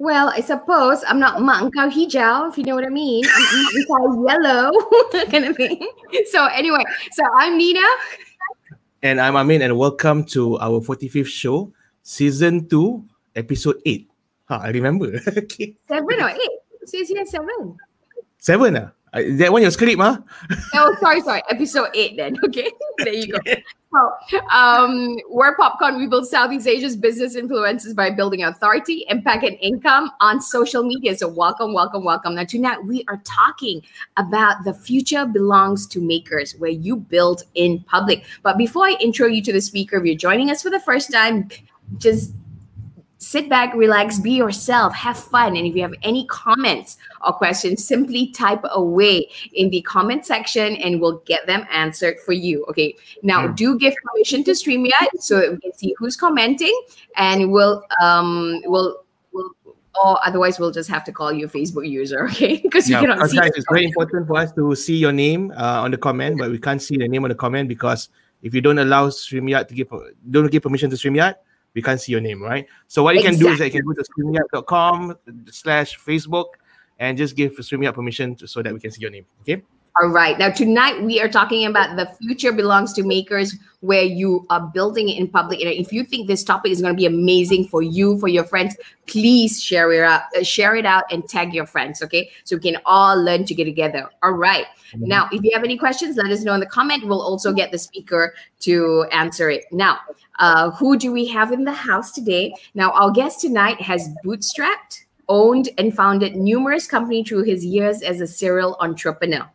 Well, I suppose I'm not mak engkau hijau, if you know what I mean. I'm yellow, kind of thing. So anyway, so I'm Nina. And I'm Amin, and welcome to our 45th show, season two, episode eight. Huh, I remember. okay. Seven or eight? Says here seven. Seven, ah? Uh, that one your script, huh? Oh, sorry, sorry. Episode eight then. Okay. there you go. So um we're popcorn. We build Southeast Asia's business influences by building authority, impact, and income on social media. So welcome, welcome, welcome. Now tonight we are talking about the future belongs to makers, where you build in public. But before I intro you to the speaker, if you're joining us for the first time, just sit back, relax, be yourself, have fun. And if you have any comments or questions, simply type away in the comment section and we'll get them answered for you. Okay. Now, do give permission to StreamYard so we can see who's commenting and we'll, um, we'll, we'll, or otherwise we'll just have to call you a Facebook user, okay? Because we Yeah, cannot see. it's very important for us to see your name uh, on the comment, but we can't see the name on the comment because if you don't allow StreamYard to give don't give permission to StreamYard, we can't see your name, right? So what you can do is that you can go to StreamYard.com slash Facebook and just give StreamYard permission to, so that we can see your name. Okay. All right. Now, tonight we are talking about the future belongs to makers, where you are building it in public. And if you think this topic is going to be amazing for you, for your friends, please share it out, uh, share it out, and tag your friends. Okay, so we can all learn to get together. All right. Now, if you have any questions, let us know in the comment. We'll also get the speaker to answer it. Now, uh, who do we have in the house today? Now, our guest tonight has bootstrapped, owned, and founded numerous companies through his years as a serial entrepreneur.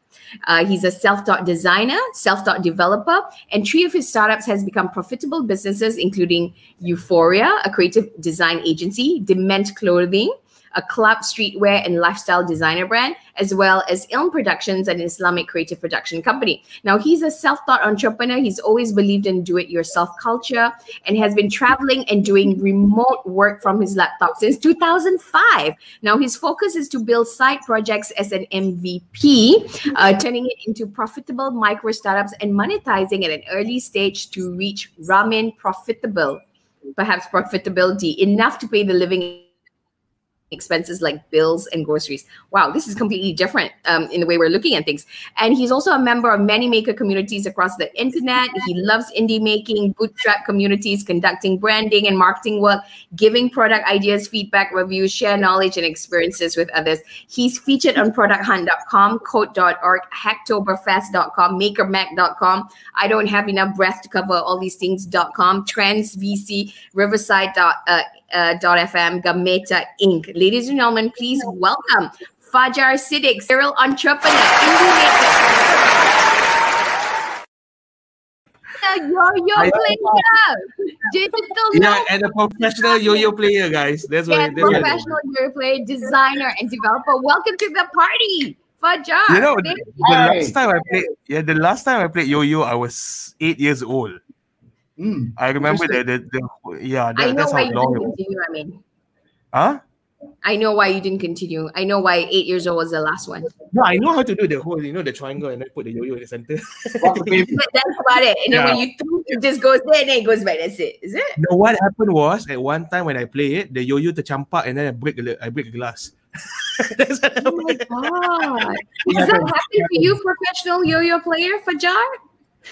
Uh, he's a self-taught designer, self-taught developer, and three of his startups has become profitable businesses, including Euphoria, a creative design agency, Dement Clothing, a club streetwear and lifestyle designer brand, as well as Ilm Productions, an Islamic creative production company. Now, he's a self-taught entrepreneur. He's always believed in do-it-yourself culture and has been traveling and doing remote work from his laptop since 2005. Now, his focus is to build side projects as an MVP, uh, turning it into profitable micro startups and monetizing at an early stage to reach ramen profitable, perhaps profitability enough to pay the living expenses like bills and groceries. Wow, this is completely different um, in the way we're looking at things. And he's also a member of many maker communities across the internet. He loves indie making, bootstrap communities, conducting branding and marketing work, giving product ideas, feedback, reviews, share knowledge and experiences with others. He's featured on producthunt.com, code.org, hacktoberfest.com, makermac.com. I don't have enough breath to cover all these things.com, Trends VC, Riverside. Uh, uh, FM, Gameta Inc. Ladies and gentlemen, please welcome Fajar Siddiq, serial entrepreneur, indie maker. Yo-yo player, digital Yeah, and a professional yo-yo player, guys. That's yeah, what. That's professional yo-yo player, designer, and developer. Welcome to the party, Fajar. You know, Thank the Hi. last time I played, yeah, the last time I played yo-yo, I was eight years old. Mm. I remember the, the, the yeah, that, I know that's why how you long it didn't was. continue. I mean, Huh? I know why you didn't continue. I know why eight years old was the last one. No, I know how to do the whole, you know, the triangle and then put the yo-yo in the center. What's? But that's about it. And then when you throw, it just goes there and then it goes back. That's it. Is it? No, what happened was at one time when I play it, the yo-yo tercampak and then I break the I break the glass. That's what Oh my god! Does that happen to you, professional yo-yo player, Fajar?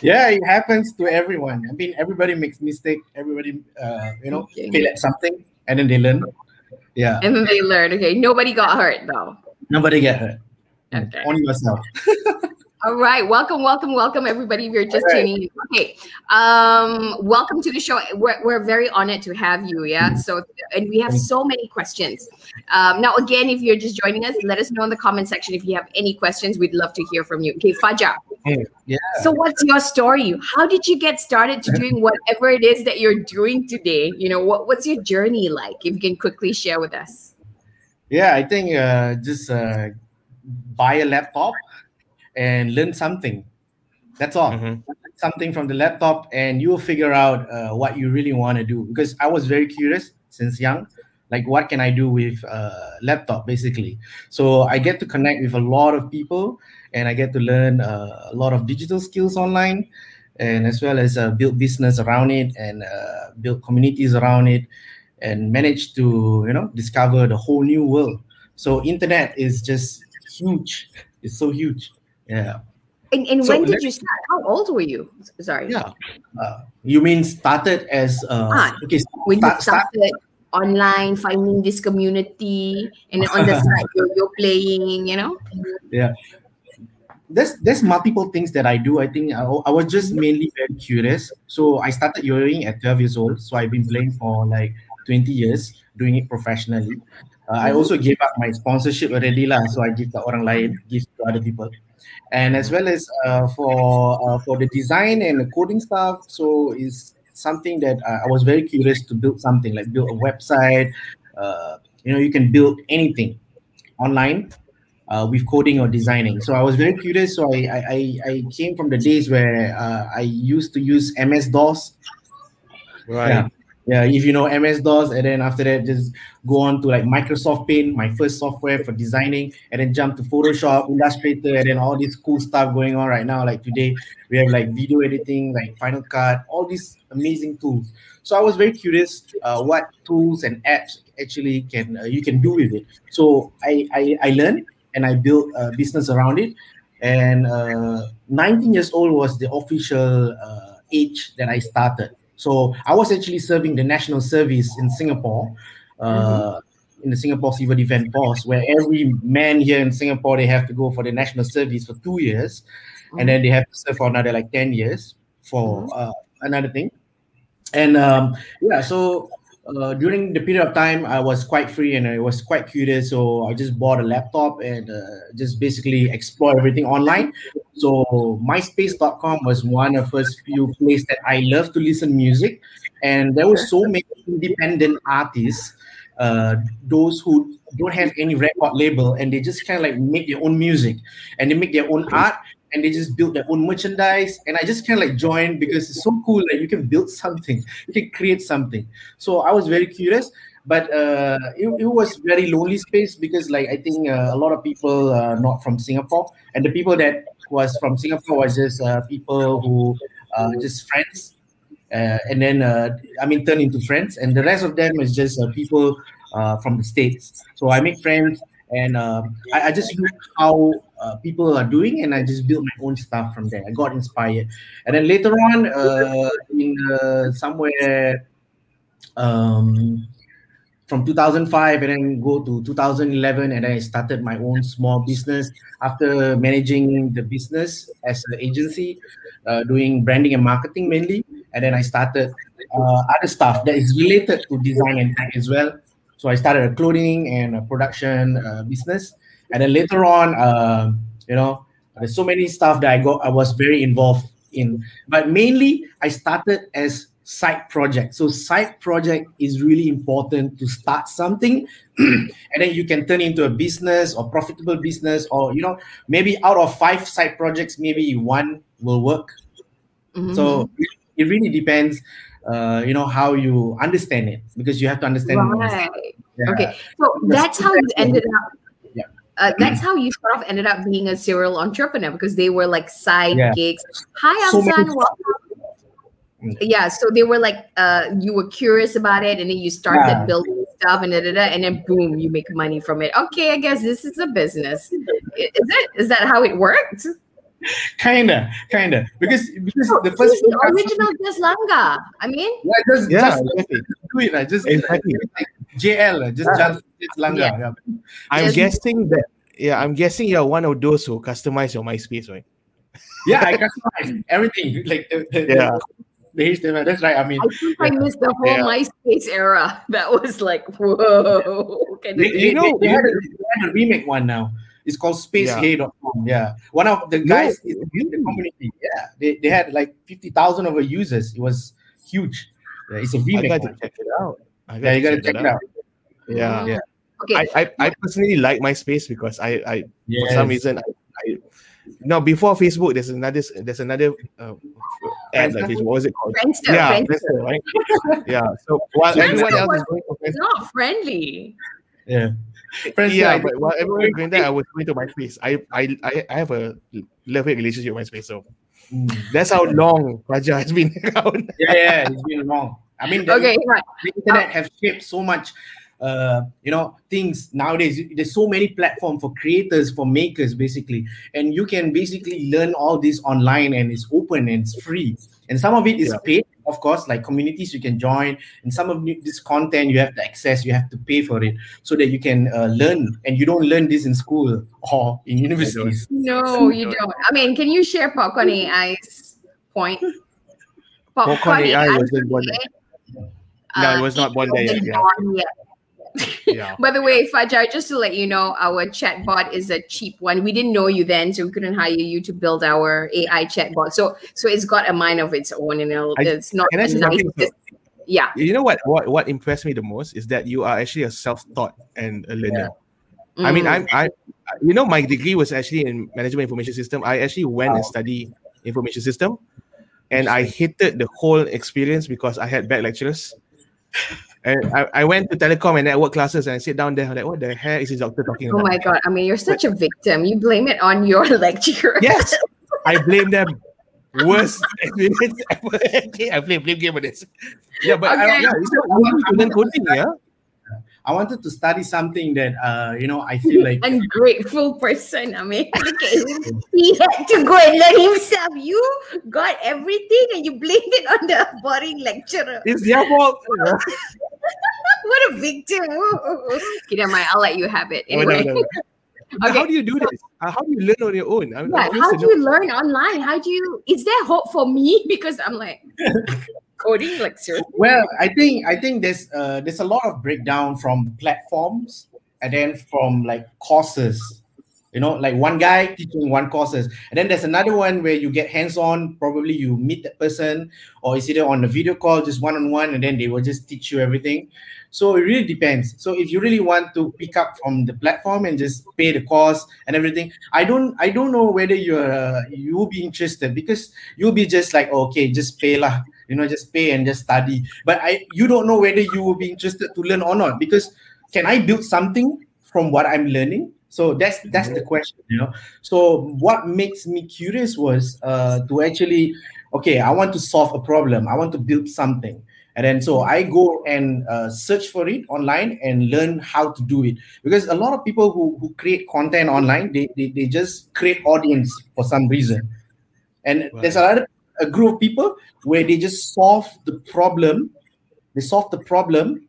Yeah, it happens to everyone. I mean, everybody makes mistake. Everybody, uh, you know, Okay. fail at something, and then they learn. Yeah, And then they learn. Okay, nobody got hurt though. nobody get hurt. Okay. Only yourself. All right, welcome, welcome, welcome, everybody. If you're just right. tuning in, okay. Um, welcome to the show. We're, we're very honored to have you. Yeah. So, and we have so many questions. Um, now, again, if you're just joining us, let us know in the comment section if you have any questions. We'd love to hear from you. Okay, Fajar. Yeah. So, what's your story? How did you get started to doing whatever it is that you're doing today? You know, what, what's your journey like? If you can quickly share with us. Yeah, I think uh, just uh, buy a laptop and learn something. That's all. Mhm. Something from the laptop, and you'll figure out uh, what you really want to do. Because I was very curious since young, like what can I do with uh, laptop, basically. So I get to connect with a lot of people, and I get to learn uh, a lot of digital skills online, and as well as uh, build business around it and uh, build communities around it. and manage to you know discover the whole new world. So internet is just huge. It's so huge. Yeah. And, and so when did you start? How old were you? Sorry. Yeah. Uh, you mean started as uh, ah, okay? When start, you started start, online, finding this community, and then on the side you're, you're playing. You know. Yeah. There's there's multiple things that I do. I think I, I was just mainly very curious. So I started yoyoing at 12 years old. So I've been playing for like 20 years, doing it professionally. Uh, I also gave up my sponsorship already lah, so I give the orang lain, give to other people, and as well as uh, for uh, for the design and the coding stuff. So is something that uh, I was very curious to build something like build a website. Uh, you know, you can build anything online uh, with coding or designing. So I was very curious. So I I, I came from the days where I used to use MS DOS. Right. Yeah yeah if you know ms dos and then after that just go on to like microsoft paint my first software for designing and then jump to photoshop illustrator and then all this cool stuff going on right now. Like today we have like video editing like final cut all these amazing tools. So i was very curious uh, what tools and apps actually can uh, you can do with it. So i i, I learned and i built a business around it. And uh, 19 years old was the official uh, age that i started so I was actually serving the national service in Singapore, uh, mm-hmm. in the Singapore Civil Defence Force, where every man here in Singapore they have to go for the national service for two years, mm-hmm. and then they have to serve for another like ten years for mm-hmm. uh, another thing. And um, yeah, so uh, during the period of time, I was quite free and I was quite curious. So I just bought a laptop and uh, just basically explore everything online. So MySpace.com was one of the first few places that I love to listen music, and there were so many independent artists, uh, those who don't have any record label, and they just kind of like make their own music, and they make their own art, and they just build their own merchandise. And i just kind of like joined because it's so cool that you can build something you can create something. So i was very curious but uh, it, it was very lonely space because like i think uh, a lot of people are not from singapore. And the people that was from singapore was just uh, people who uh, just friends uh, and then uh, i mean turn into friends. And the rest of them is just people from the states. So i make friends and um, I, I, just look how uh, people are doing, and I just built my own stuff from there. I got inspired, and then later on, uh, in uh, somewhere um, from 2005, and then go to 2011, and I started my own small business after managing the business as an agency, uh, doing branding and marketing mainly, and then I started uh, other stuff that is related to design and tech as well. So I started a clothing and a production uh, business, and then later on, uh, you know, there's so many stuff that I got. I was very involved in, but mainly I started as side project. So side project is really important to start something, and then you can turn into a business or profitable business, or you know, maybe out of five side projects, maybe one will work. Mm-hmm. So it really depends uh, you know how you understand it because you have to understand right. Yeah. okay so that's how you ended up. Uh, that's how you sort of ended up being a serial entrepreneur because they were like side yeah. gigs hi so welcome mm. yeah so they were like uh you were curious about it and then you started yeah. building stuff and da, da, da, and then boom you make money from it okay i guess this is a business is it is that how it worked kinda, kinda. Because because the first the original just Langga. I mean, yeah, just yeah, just exactly. do it. Like, just exactly. Like JL, eh, just yeah. just Langga. Yeah. yeah. I'm just, guessing that. Yeah, I'm guessing you're one of those who customize your MySpace, right? yeah, I customize everything. Like the, the, yeah. The HTML. That's right. I mean, I think I missed the whole yeah. MySpace era. That was like, whoa. They, they, you know, they, they, had a, they had a remake one now. It's called spacehey.com. Yeah. One of the guys no. in the community. Yeah. They, they had like 50,000 over users. It was huge. Yeah, it's a remake. I got to check it out. Yeah, you got to check, it out. out. Yeah. Yeah. Okay. I, I, I personally like MySpace because I, I yes. for some reason I, I now before Facebook there's another there's another uh, ad like Facebook. What was it called? Friendster, yeah, Friendster. right? yeah. So while everyone else is going for Friendster, not friendly. Yeah. Friends yeah, but while everyone going there, I was going to MySpace. I I I have a love-hate relationship with MySpace, so mm. that's how long Raja has been around. yeah, yeah, it's been long. I mean, the, okay, right. the internet have shaped so much uh, you know things nowadays. There's so many platforms for creators for makers basically. And you can basically learn all this online and it's open and it's free. And some of it is yeah. paid of course like communities you can join and some of this content you have to access you have to pay for it so that you can uh, learn. And you don't learn this in school or in universities. no you don't. i mean can you share popcorn ai's point? Popcorn, popcorn ai wasn't born no it uh, was not one day yet. yet yeah. By the way, Fajar, just to let you know, our chatbot is a cheap one. We didn't know you then, so we couldn't hire you to build our AI chatbot. So, so it's got a mind of its own, and it's not as nice. yeah. You know what? What what impressed me the most is that you are actually a self-taught and a learner. Yeah. I mean, I'm mm. I, you know, my degree was actually in management information system. I actually went wow. and studied information system, and I hated the whole experience because I had bad lecturers. And I, I went to telecom and network classes and I sit down there. I'm like, what the hell is this doctor talking oh about? Oh my god! I mean, you're such a victim. You blame it on your lecturer. Yes, I blame them. Worst experience ever. I blame blame game on this. Yeah, but okay. I, yeah, it's not coding, yeah. I wanted to study something that uh, you know I feel like ungrateful person. I mean, he had to go and learn himself. You got everything and you blamed it on the boring lecturer. It's their fault. what a victim. never mind. I'll let you have it. Anyway. Oh, no, no. Okay. How do you do this? Uh, how do you learn on your own? I'm, yeah, how do you learn online? How do you? Is there hope for me? Because I'm like, coding like seriously? Well, I think I think there's uh, there's a lot of breakdown from platforms and then from like courses. You know, like one guy teaching one courses, and then there's another one where you get hands-on. Probably you meet that person, or it's either on a video call, just one-on-one, and then they will just teach you everything. So it really depends. So if you really want to pick up from the platform and just pay the cost and everything, I don't I don't know whether you're uh, you'll be interested because you'll be just like okay, just pay lah you know just pay and just study. But i you don't know whether you will be interested to learn or not because can i build something from what i'm learning? So that's that's the question you know. So what makes me curious was uh, to actually okay i want to solve a problem. I want to build something. And then so i go and uh, search for it online and learn how to do it. Because a lot of people who, who create content online they, they, they just create audience for some reason. And wow. there's a lot of a group of people where they just solve the problem they solve the problem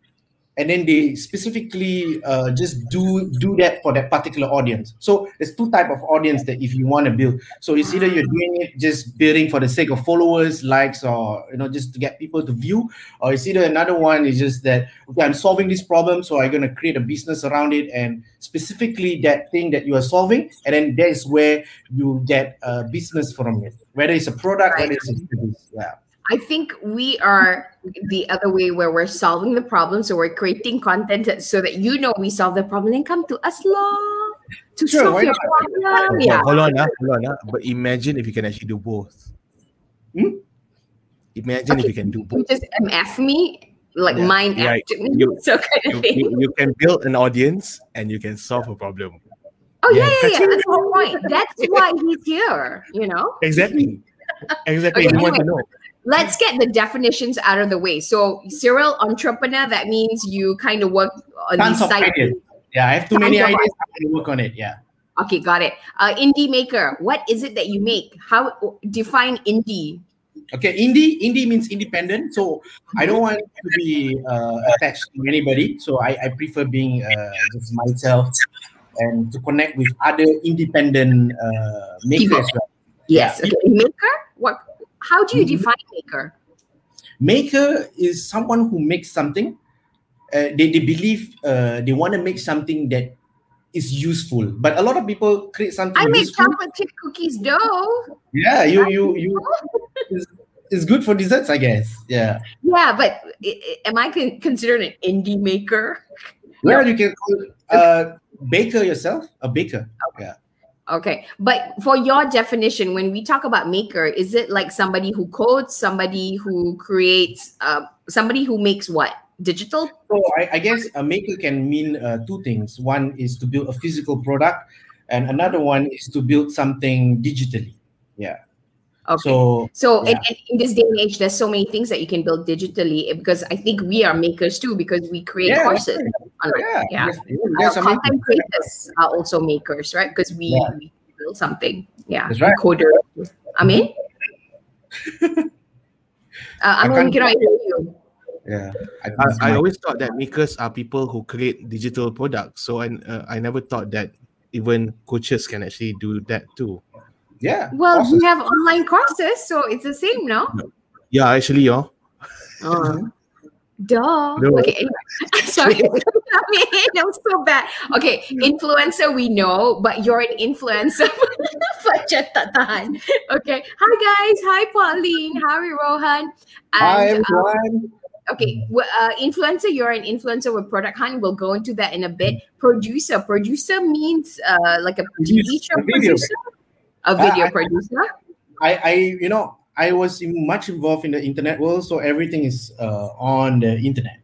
and then they specifically uh, just do do that for that particular audience. So there's two type of audience that if you want to build. So it's either you're doing it just building for the sake of followers likes or you know just to get people to view or it's either another one is just that okay i'm solving this problem so i'm going to create a business around it and specifically that thing that you are solving and then that's where you get a business from it. Whether it's a product right. whether it's a service yeah I think we are the other way where we're solving the problem. So we're creating content so that you know we solve the problem and come to us law to sure, solve your problem. Yeah. Hold on, uh, hold on. Uh, but imagine if you can actually do both. Hmm? Imagine okay. if you can do both. You just MF me, like yeah. mind yeah. me. You, so kind of you, you, can build an audience and you can solve a problem. Oh yeah, yeah, yeah. yeah. That's the point. That's why he's here. You know. Exactly. Exactly. Okay, anyway, want to know let's get the definitions out of the way. So, serial entrepreneur, that means you kind of work on Tons the side. Ideas. Yeah, I have too Tons many ideas. I work on it. Yeah. Okay, got it. Uh, indie maker, what is it that you make? How define indie? Okay, indie indie means independent. So I don't want to be uh, attached to anybody. So I, I prefer being uh, just myself and to connect with other independent uh, makers. Yes. Yeah. Okay. Maker. What how do you mm-hmm. define maker? Maker is someone who makes something. Uh, they, they believe uh, they want to make something that is useful. But a lot of people create something. I make chocolate chip cookies dough. Yeah, you you you. it's, it's good for desserts, I guess. Yeah. Yeah, but am I considered an indie maker? Well, no. you can call uh, baker yourself a baker. Okay. Yeah. Okay. But for your definition, when we talk about maker, is it like somebody who codes, somebody who creates, uh, somebody who makes what? Digital? So I, I guess a maker can mean uh, two things. One is to build a physical product, and another one is to build something digitally. Yeah. Okay. So So Yeah. and, and in this day and age, there's so many things that you can build digitally eh, because I think we are makers too because we create Yeah, courses. online. yeah, yeah. yes, you Our guys are content creators are also makers, right? Because we, Yeah. we build something. Yeah. That's right. Coder. I mean, uh, I I mean, can't- can I hear you? yeah. I, I, I always thought that makers are people who create digital products. So I uh, I never thought that even coaches can actually do that too. Yeah. Well, awesome. we have online courses, so it's the same, no? Yeah, actually, yo. Uh, duh. No. Okay, anyway. Sorry. That was so bad. Okay, influencer we know, but you're an influencer. Fajar tak tahan. Okay. Hi guys. Hi Pauline. Hi Rohan. Hi And, um, okay, uh, influencer, you're an influencer with Product Hunt. We'll go into that in a bit. Producer. Producer means uh, like a TV show producer? A video I- producer? I, I, you know, I was much involved in the internet world, so everything is uh, on the internet.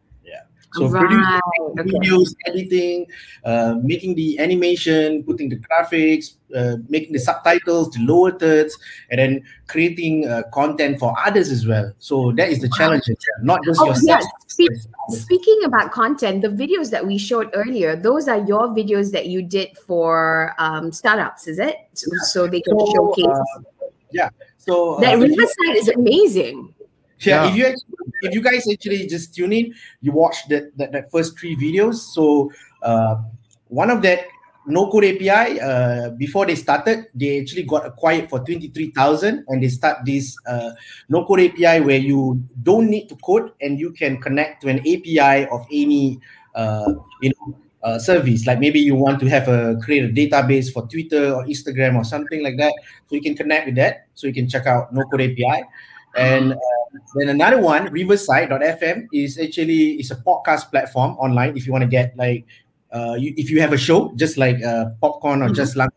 Yeah. So producing. Okay. videos, editing, uh, making the animation, putting the graphics, uh, making the subtitles, the lower thirds, and then creating uh, content for others as well. So that is the challenge, not just Oh, yourself. yes. Speaking about content, the videos that we showed earlier, those are your videos that you did for um, startups, is it? So, so they can So, showcase. uh, yeah. So that uh, Riverside is amazing. Yeah, Yeah. if you actually, if you guys actually just tune in, you watch that that, that first three videos. So uh, one of that no code API uh, before they started, they actually got acquired for twenty three thousand, and they start this uh, no code API where you don't need to code and you can connect to an API of any uh, you know. Uh, service like maybe you want to have a create a database for Twitter or Instagram or something like that, so you can connect with that. So you can check out No Code API, and then another one, Riverside.fm, is actually is a podcast platform online. If you want to get like, uh, you, if you have a show just like uh, Popcorn or Mhm. Just Lanka,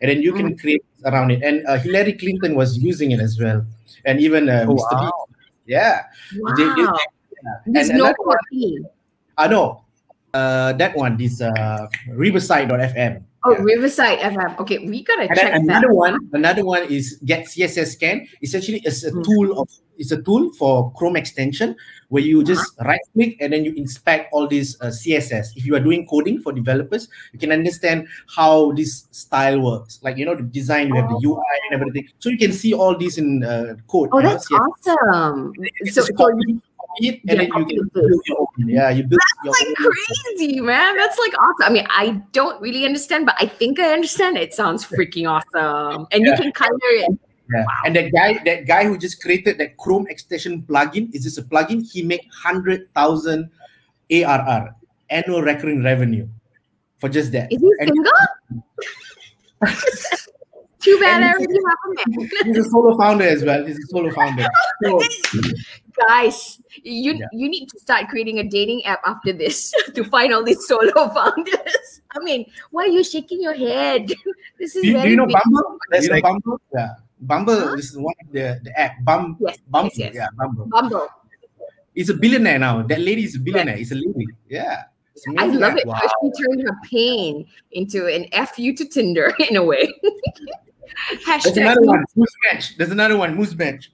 and then you can create around it. And uh, Hillary Clinton was using it as well, and even uh, Oh, Mr. wow. Beast. Yeah, Wow. They- they- yeah. There's And no one- I know. Uh, that one, this uh, Riverside.fm. Oh, Yeah. Riverside FM. Okay, we gotta And check then that. another one, another one is Get CSS Scan. It's actually it's a Hmm. tool of it's a tool for Chrome extension where you just Uh-huh. right click and then you inspect all these uh, CSS. If you are doing coding for developers, you can understand how this style works. Like you know the design, you have the UI and everything, so you can see all these in uh, code. Oh, you know, that's awesome. So, so copy, and Yeah, then you can build your own. Yeah, you build your like own. crazy, man. That's like awesome. I mean, I don't really understand, but I think I understand. It sounds freaking awesome, and you can color it. Yeah. And that guy, that guy who just created that Chrome extension plugin, is this a plugin. He make hundred thousand ARR, annual recurring revenue, for just that. Is he And- single? Too bad And I he's- already have a man. He's a solo founder as well. He's a solo founder. So, Guys, you Yeah. you need to start creating a dating app after this to find all these solo founders. I mean, why are you shaking your head? This is do, you- do you know big. Bumble? That's you know like- Bumble? Yeah. Bumble Huh? this is one of the, the app. Bum, Yes, Bumble. yes, yes. Yeah, Bumble. Bumble. He's a billionaire now. That lady is a billionaire. It's a lady. Yeah. I love app. it because she turned her pain into an fu to Tinder in a way. There's another one. Moose Match. There's another one. Muzmatch.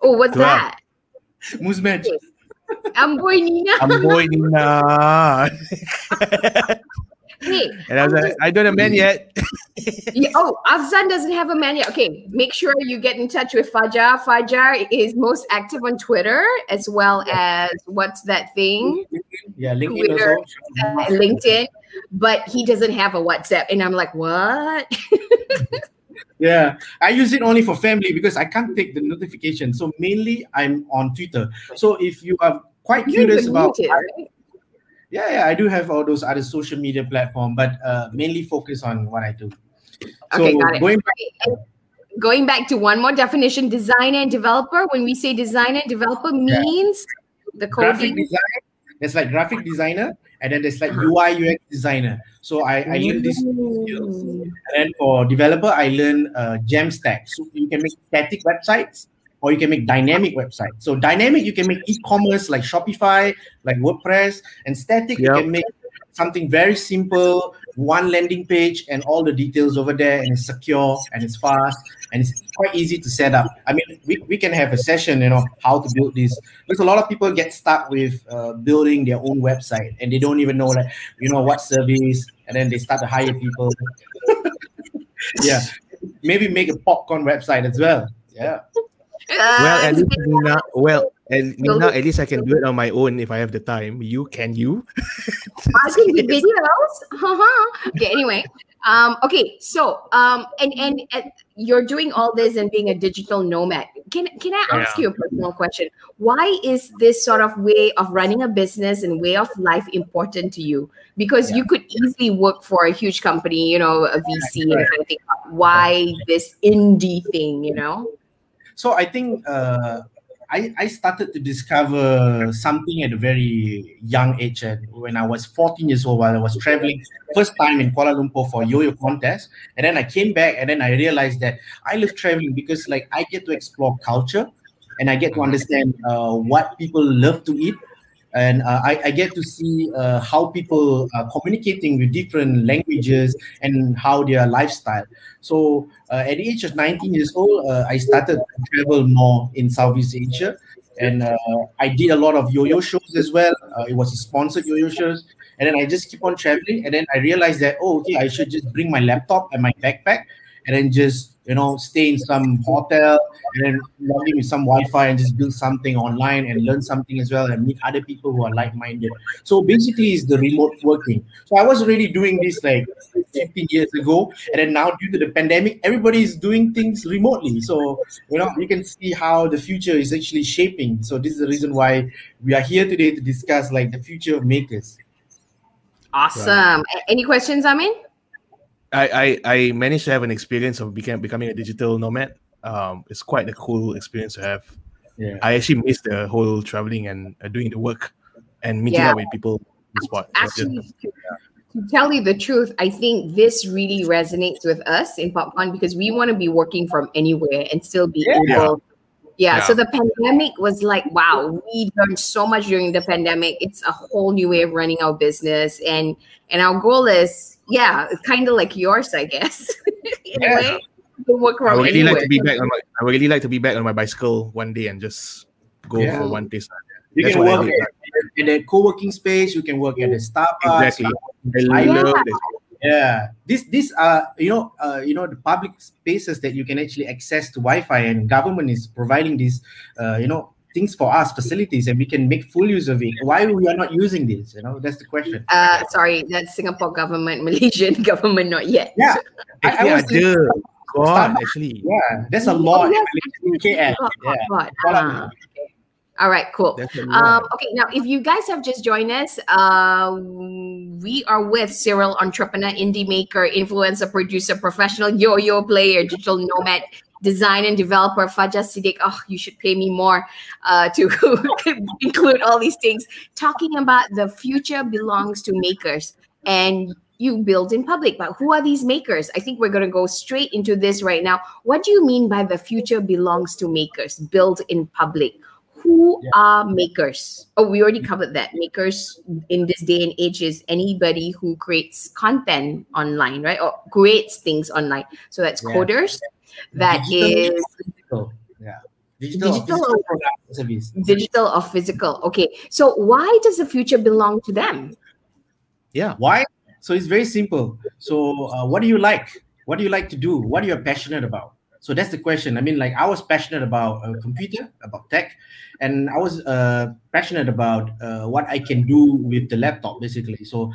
Oh, what's Wow. that? Muzmatch. Amboy Nina. Amboy Nina. Hey, and I was like, I don't have a man yet. yeah, oh, Afzan doesn't have a man yet. Okay, make sure you get in touch with Fajar. Fajar is most active on Twitter as well as what's that thing? Yeah, LinkedIn Twitter. Uh, LinkedIn. But he doesn't have a WhatsApp. And I'm like, what? Yeah, I use it only for family because I can't take the notification. So mainly I'm on Twitter. So if you are quite You're curious about, muted, right? yeah, yeah, I do have all those other social media platform, but uh, mainly focus on what I do. So Okay, got it. going back, going back to one more definition designer and developer when we say designer and developer means the graphic coding design, there's like graphic designer, and then there's like. UI UX designer. So I, I learned this skills. And for developer, I learn uh, Jamstack. So you can make static websites or you can make dynamic websites. So dynamic, you can make e-commerce like Shopify, like WordPress, and static, you can make something very simple one landing page and all the details over there, and it's secure and it's fast and it's quite easy to set up. I mean, we, we can have a session, you know, how to build this because a lot of people get stuck with uh, building their own website and they don't even know like you know what service, and then they start to hire people. yeah, maybe make a popcorn website as well. Yeah. well, at least Nina, well, and Nina, at least I can do it on my own if I have the time. You can you? I can do videos. Uh-huh. okay. Anyway, um, okay. So, um, and, and and you're doing all this and being a digital nomad. Can can I ask yeah. you a personal question? Why is this sort of way of running a business and way of life important to you? Because yeah. you could easily work for a huge company, you know, a VC right. and everything. Why this indie thing? You know. So I think uh, I, I started to discover something at a very young age. And when I was 14 years old, while I was traveling first time in Kuala Lumpur for yo-yo contest, and then I came back and then I realized that I love traveling because like I get to explore culture, and I get to understand uh, what people love to eat and uh, I, I, get to see uh, how people are communicating with different languages and how their lifestyle. So uh, at the age of 19 years old, uh, I started to travel more in Southeast Asia, and uh, I did a lot of yo-yo shows as well. Uh, it was a sponsored yo-yo shows, and then I just keep on traveling, and then I realized that oh, okay, I should just bring my laptop and my backpack, and then just you know, stay in some hotel and then log in with some Wi-Fi and just build something online and learn something as well and meet other people who are like-minded. So basically, it's the remote working. So I was already doing this like 15 years ago, and then now due to the pandemic, everybody is doing things remotely. So you know, you can see how the future is actually shaping. So this is the reason why we are here today to discuss like the future of makers. Awesome. Right. Any questions, Amin? I, I, I managed to have an experience of became, becoming a digital nomad. Um, it's quite a cool experience to have. Yeah. I actually miss the whole traveling and uh, doing the work and meeting yeah. up with people on the spot. Actually, just, to, to tell you the truth, I think this really resonates with us in Popcorn because we want to be working from anywhere and still be yeah. able yeah, yeah, so the pandemic was like wow we learned so much during the pandemic it's a whole new way of running our business and and our goal is yeah, it's kind of like yours, I guess. in yeah. a way, work I would really anywhere. like to be back on my. I would really like to be back on my bicycle one day and just go yeah. for one day. You That's can work in a co-working space. You can work at a Starbucks. Exactly. I yeah. love this. Yeah, this these are you know uh, you know the public spaces that you can actually access to Wi-Fi, and government is providing these uh, you know things for us, facilities, and we can make full use of it. Why we are not using this? You know, that's the question. Uh, sorry, that's Singapore government, Malaysian government, not yet. Yeah, I, I was yeah, God, actually, yeah, there's a lot. oh, yes. in KL. Yeah. Uh, all right, cool. Um, okay, now if you guys have just joined us, uh, we are with serial entrepreneur, indie maker, influencer, producer, professional yo-yo player, digital nomad, design and developer Fajar Siddiq. Oh, you should pay me more uh, to include all these things. Talking about the future belongs to makers and you build in public. But who are these makers? I think we're going to go straight into this right now. What do you mean by the future belongs to makers, build in public? Who yeah. are makers? Oh, we already covered that. Makers in this day and age is anybody who creates content online, right? Or creates things online. So that's yeah. coders, that digital is physical. yeah. Digital, digital, or, digital or physical. Okay. So why does the future belong to them? Yeah. Why? So it's very simple. So uh, what do you like? What do you like to do? What are you passionate about? So that's the question. I mean like i was passionate about a computer about tech and i was uh, passionate about uh, what i can do with the laptop basically. So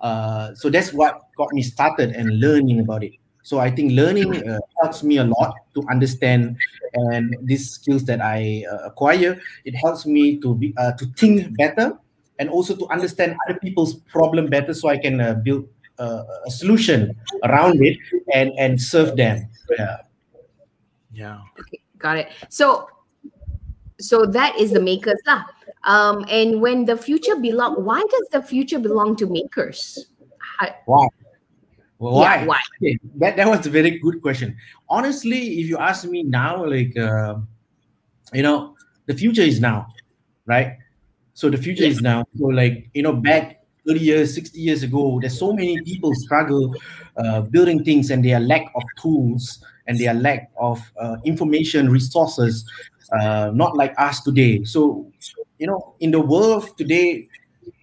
uh, so that's what got me started and learning about it so I think learning uh, helps me a lot to understand and these skills that I uh, acquire. It helps me to be uh, to think better and also to understand other people's problem better, so I can uh, build uh, a solution around it and and serve them. Yeah. Yeah. Okay, got it. So so that is the makers lah. Um, and when the future belong, why does the future belong to makers? Wow. Why? Yeah, why? Okay, that, that was a very good question. Honestly, if you ask me now, like, uh, you know, the future is now, right? So the future yeah. is now. So, like, you know, back 30 years, 60 years ago, there's so many people struggle uh, building things and their lack of tools and their lack of uh, information resources, uh, not like us today. So, you know, in the world today,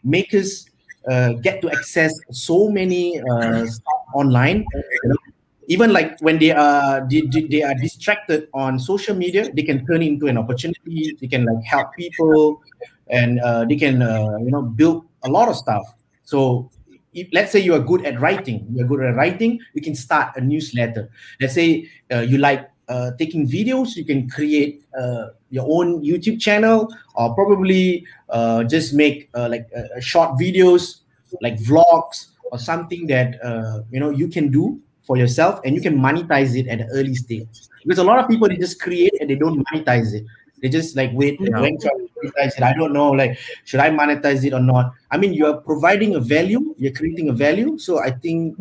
makers uh, get to access so many uh, stuff online. You know, even like when they are they, they are distracted on social media, they can turn into an opportunity. They can like help people, and uh, they can uh, you know build a lot of stuff. So if, let's say you are good at writing, you're good at writing, you can start a newsletter. Let's say uh, you like uh, taking videos, you can create uh, your own YouTube channel, or probably uh, just make uh, like uh, short videos, like vlogs, or something that uh, you know you can do for yourself, and you can monetize it at an early stage. Because a lot of people they just create and they don't monetize it. They just like wait, yeah. when should I monetize it? I don't know. Like, should I monetize it or not? I mean, you are providing a value, you're creating a value. So I think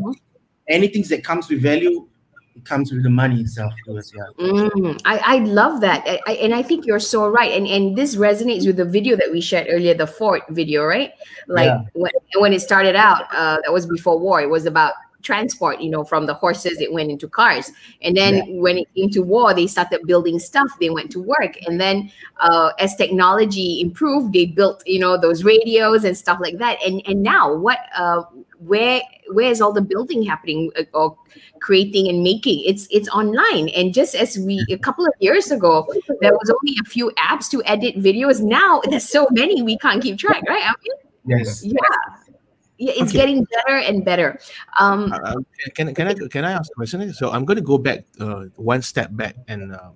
anything that comes with value, it comes with the money itself to us. Yeah. Mm, I, I love that. I, I, and I think you're so right. And and this resonates with the video that we shared earlier, the Ford video, right? Like yeah. when, when it started out, uh, that was before war. It was about transport you know from the horses it went into cars and then yeah. when it came to war they started building stuff they went to work and then uh, as technology improved they built you know those radios and stuff like that and and now what uh, where where is all the building happening uh, or creating and making it's it's online and just as we a couple of years ago there was only a few apps to edit videos now there's so many we can't keep track right I mean, yes yeah yeah, it's okay. getting better and better. Um, uh, can can I can I ask a question? So I'm going to go back uh, one step back and uh,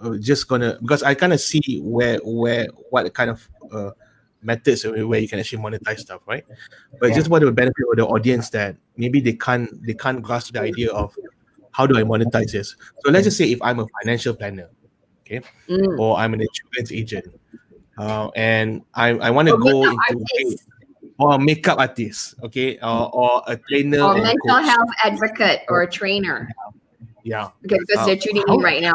uh just gonna because I kind of see where where what kind of uh, methods where you can actually monetize stuff, right? But yeah. just want to benefit of the audience that maybe they can't they can't grasp the idea of how do I monetize this. So let's just say if I'm a financial planner, okay, mm. or I'm an insurance agent, uh, and I I want to go into or a makeup artist, okay, or, or a trainer, or, mental health advocate, or a trainer. Yeah. Okay, because uh, they're tuning in right now.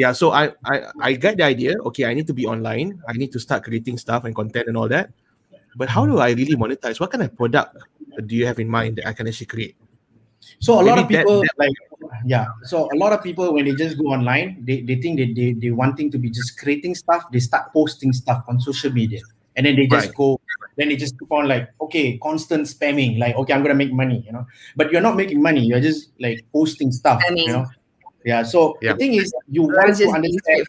Yeah, so I, I I get the idea. Okay, I need to be online. I need to start creating stuff and content and all that. But how do I really monetize? What kind of product do you have in mind that I can actually create? So a Maybe lot of people that, that, like yeah. So a lot of people when they just go online, they, they think that they, they wanting to be just creating stuff, they start posting stuff on social media. And then they just right. go then they just keep on like okay constant spamming like okay i'm gonna make money you know but you're not making money you're just like posting stuff I mean, you know yeah so yeah. the thing is you want to understand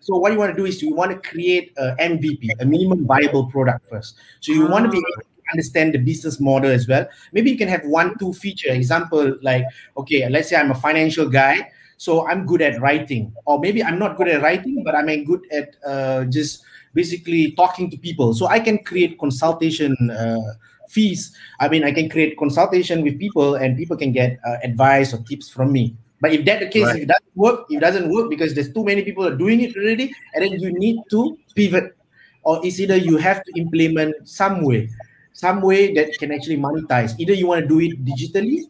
so what you want to do is you want to create a mvp a minimum viable product first so you want to be able to understand the business model as well maybe you can have one two feature example like okay let's say i'm a financial guy so i'm good at writing or maybe i'm not good at writing but i'm good at uh, just basically talking to people. So I can create consultation uh, fees. I mean, I can create consultation with people, and people can get uh, advice or tips from me. But if that the case, right. if it doesn't work, if it doesn't work because there's too many people are doing it already, and then you need to pivot, or it's either you have to implement some way, some way that can actually monetize. Either you want to do it digitally,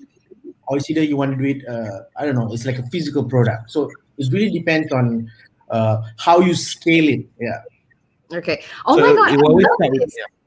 or it's either you want to do it. Uh, I don't know. It's like a physical product. So it really depends on uh, how you scale it. Yeah. Okay. Oh so my god.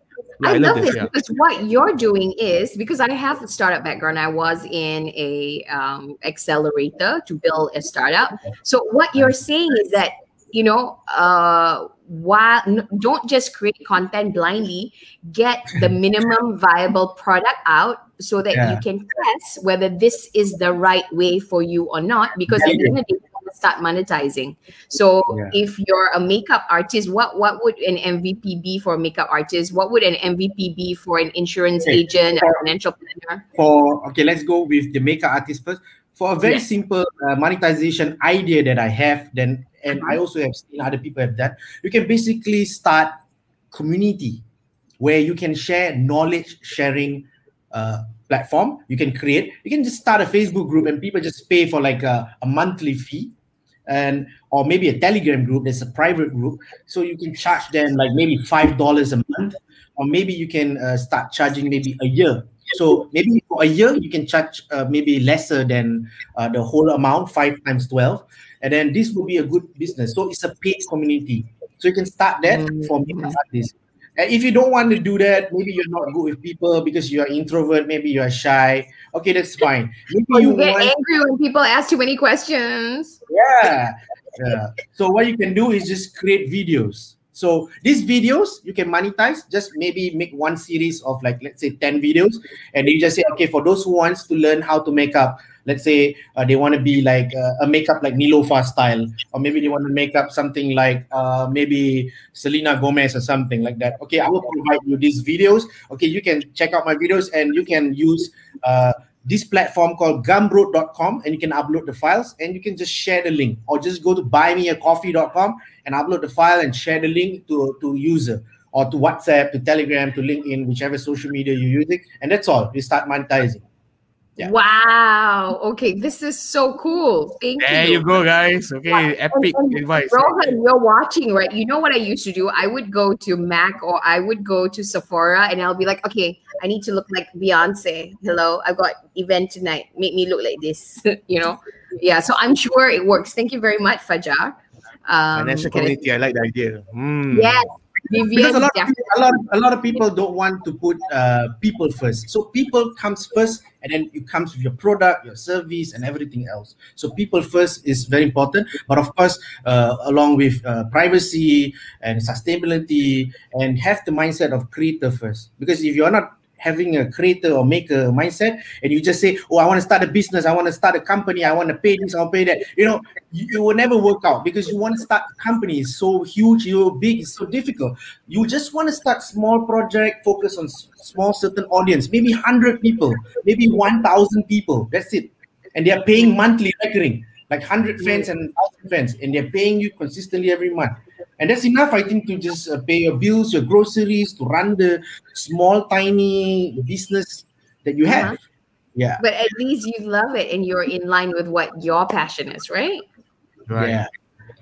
I love this. Yeah. Yeah, I, I, love, this, yeah. because what you're doing is because I have a startup background. I was in a um, accelerator to build a startup. So what you're saying is that you know, uh, while don't just create content blindly, get the minimum viable product out so that yeah. you can test whether this is the right way for you or not. Because yeah. at the end of the day, start monetizing. So yeah. if you're a makeup artist, what what would an MVP be for a makeup artist? What would an MVP be for an insurance okay. agent, for, a financial planner? For okay, let's go with the makeup artist first. For a very yes. simple uh, monetization idea that I have, then and mm-hmm. I also have seen other people have that. You can basically start community where you can share knowledge sharing uh, platform you can create you can just start a facebook group and people just pay for like a, a monthly fee and or maybe a telegram group there's a private group. So you can charge them like maybe five dollars a month or maybe you can uh, start charging maybe a year. So maybe for a year you can charge uh, maybe lesser than uh, the whole amount five times 12 and then this will be a good business. So it's a paid community. So you can start that mm-hmm. for artists And if you don't want to do that, maybe you're not good with people because you're introvert, maybe you're shy. Okay, that's fine. Maybe you you get want angry when people ask too many questions. yeah. yeah. So what you can do is just create videos. So these videos you can monetize. Just maybe make one series of like let's say ten videos, and you just say okay for those who wants to learn how to make up. Let's say uh, they want to be like uh, a makeup like Neelofa style, or maybe they want to make up something like uh, maybe Selena Gomez or something like that. Okay, I will provide you these videos. Okay, you can check out my videos and you can use uh, this platform called gumroad.com and you can upload the files and you can just share the link or just go to buymeacoffee.com and upload the file and share the link to, to user or to WhatsApp, to Telegram, to LinkedIn, whichever social media you're using. And that's all. You start monetizing. Yeah. Wow. Okay, this is so cool. Thank There you. There you go, guys. Okay, epic and advice. Rohan, you're watching, right? You know what I used to do? I would go to Mac or I would go to Sephora and I'll be like, okay, I need to look like Beyonce. Hello, I've got event tonight. Make me look like this. you know? Yeah, so I'm sure it works. Thank you very much, Fajar. Um, Financial can I- community. I like the idea. Mm. Yes, Vivian. Because a lot, of, definitely. a lot, a lot of people don't want to put uh, people first. So people comes first, and then it comes with your product, your service, and everything else. So people first is very important. But of course, uh, along with uh, privacy and sustainability, and have the mindset of creator first. Because if you're not having a creator or maker mindset, and you just say, "Oh, I want to start a business, I want to start a company, I want to pay this, I'll pay that," you know, you, it will never work out because you want to start a company is so huge, you're big, it's so difficult. You just want to start small project, focus on small certain audience, maybe hundred people, maybe one thousand people. That's it, and they are paying monthly recurring, like hundred fans and thousand fans, and they're paying you consistently every month. And that's enough, I think, to just uh, pay your bills, your groceries, to run the small, tiny business that you have. Yeah, But at least you love it and you're in line with what your passion is, right? Right. yeah,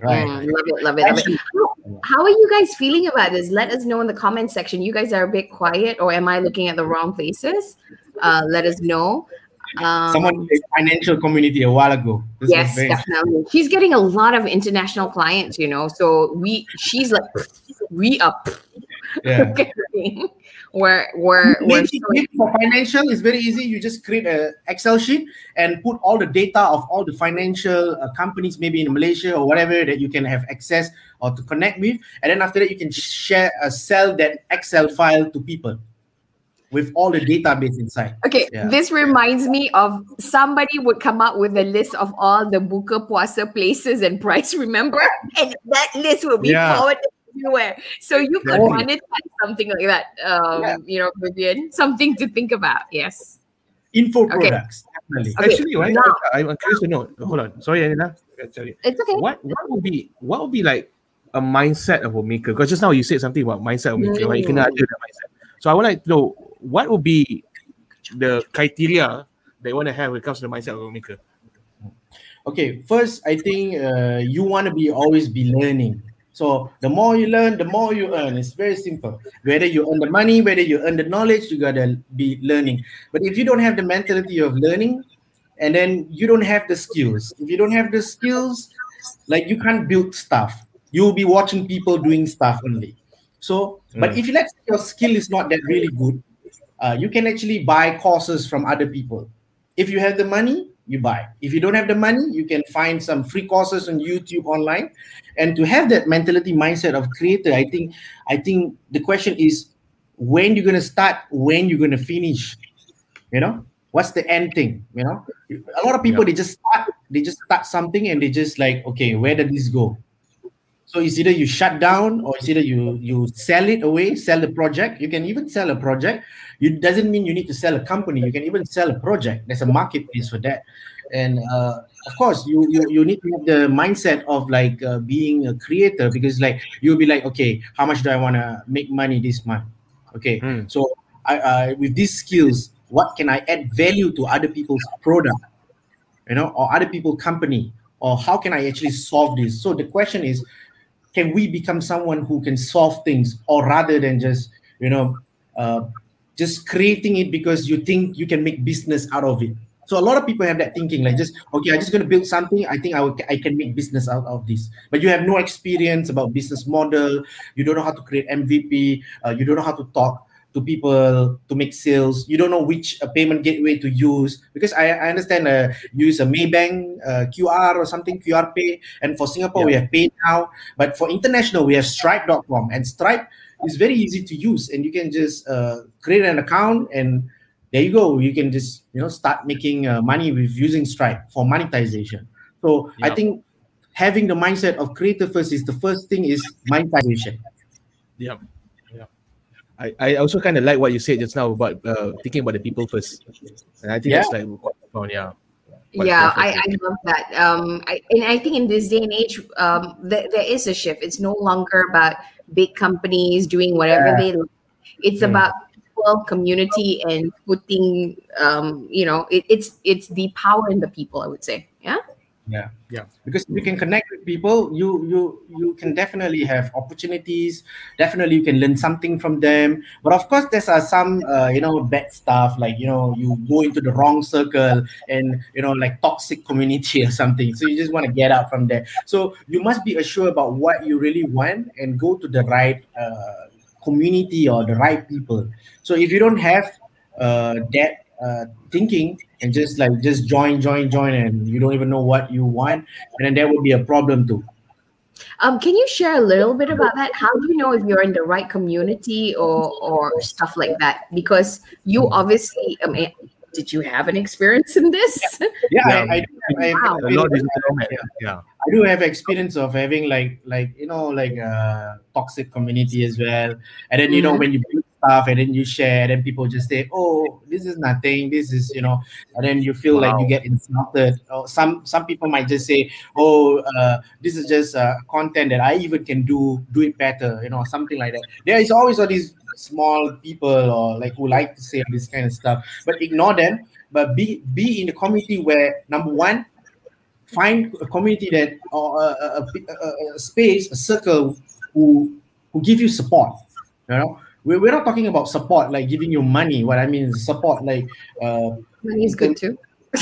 right. Mm, love it, love it, love it. How, how are you guys feeling about this? Let us know in the comment section. You guys are a bit quiet, or am I looking at the wrong places? Uh, let us know. Um, Someone financial community a while ago. This yes, definitely. She's getting a lot of international clients, you know. So we, she's like, we up. yeah. We're Maybe, maybe for financial, it's very easy. You just create a Excel sheet and put all the data of all the financial uh, companies, maybe in Malaysia or whatever that you can have access or to connect with, and then after that you can share, uh, sell that Excel file to people with all the database inside. Okay, Yeah. this reminds me of somebody would come up with a list of all the buka puasa places and price, remember? And that list will be Yeah. forwarded everywhere. So you could Yeah. monetize something like that. Um, Yeah. you know, Vivian, something to think about. Yes. Info Okay. products, definitely. Okay, Actually, right? now- I'm curious to know. Hold on. Sorry, Anila. Sorry. It's okay. What what would be what would be like a mindset of a maker? Because just now you said something about mindset of maker, right? You can Mm. add that mindset. So I want to know what would be the criteria that you want to have when it comes to the mindset of a maker. Okay, first, I think uh, you want to be always be learning. So the more you learn, the more you earn. It's very simple. Whether you earn the money, whether you earn the knowledge, you gotta be learning. But if you don't have the mentality of learning, and then you don't have the skills, if you don't have the skills, like you can't build stuff. You'll be watching people doing stuff only. So, but Mm. if you let your skill is not that really good, uh, you can actually buy courses from other people. If you have the money, you buy. If you don't have the money, you can find some free courses on YouTube online. And to have that mentality mindset of creator, I think I think the question is when you're gonna start, when you're gonna finish. You know, what's the end thing? You know, a lot of people they just start, they just start something and they just like, okay, where did this go? So it's either you shut down or it's either you you sell it away, sell the project. You can even sell a project. It doesn't mean you need to sell a company. You can even sell a project. There's a marketplace for that. And uh, of course, you, you you need to have the mindset of like uh, being a creator because like you'll be like, okay, how much do I want to make money this month? Okay, Hmm. so I uh, with these skills, what can I add value to other people's product? you know, or other people company, or how can I actually solve this? So the question is, can we become someone who can solve things, or rather than just you know, uh, just creating it because you think you can make business out of it? So a lot of people have that thinking, like just okay, I'm just gonna build something. I think I will, I can make business out of this. But you have no experience about business model. You don't know how to create MVP. Uh, you don't know how to talk to people to make sales. You don't know which uh, payment gateway to use because I, I understand uh, use a Maybank uh, QR or something QR Pay, and for Singapore yeah. we have Pay now, but for international we have Stripe.com, and Stripe is very easy to use, and you can just uh, create an account and there you go. You can just you know start making uh, money with using Stripe for monetization. So I think having the mindset of creator first is the first thing is monetization. Yeah. I, I also kind of like what you said just now about uh, thinking about the people first, and I think yeah. that's like quite fun. Yeah. yeah, I, I love that. Um, I, and I think in this day and age, um, th- there is a shift. It's no longer about big companies doing whatever yeah. they. Like. It's mm. about people, community, and putting. Um, you know, it, it's it's the power in the people. I would say. Yeah yeah. Yeah. Because if you can connect with people you you you can definitely have opportunities. Definitely you can learn something from them. But of course there's uh, some uh, you know bad stuff like you know you go into the wrong circle and you know like toxic community or something. So you just want to get out from there. So you must be assured about what you really want and go to the right uh, community or the right people. So if you don't have uh, that uh, thinking and just like just join, join, join, and you don't even know what you want, and then that would be a problem too. Um, can you share a little bit about that? How do you know if you're in the right community or or stuff like that? Because you obviously, I mean, did you have an experience in this? Yeah, yeah I, I, I, wow. I, yeah. I do have experience of having like like you know like a uh, toxic community as well, and then you mm-hmm. know when you stuff and then you share and then people just say oh this is nothing. This is you know and then you feel wow. like you get insulted. Or some some people might just say oh uh, this is just uh, content that i even can do do it better you know something like that. There is always all these small people or like who like to say this kind of stuff but ignore them. But be be in the community where number one find a community that or a, a, a, a space a circle who who give you support you know we're, we're not talking about support like giving you money. What i mean is support like uh money is good too.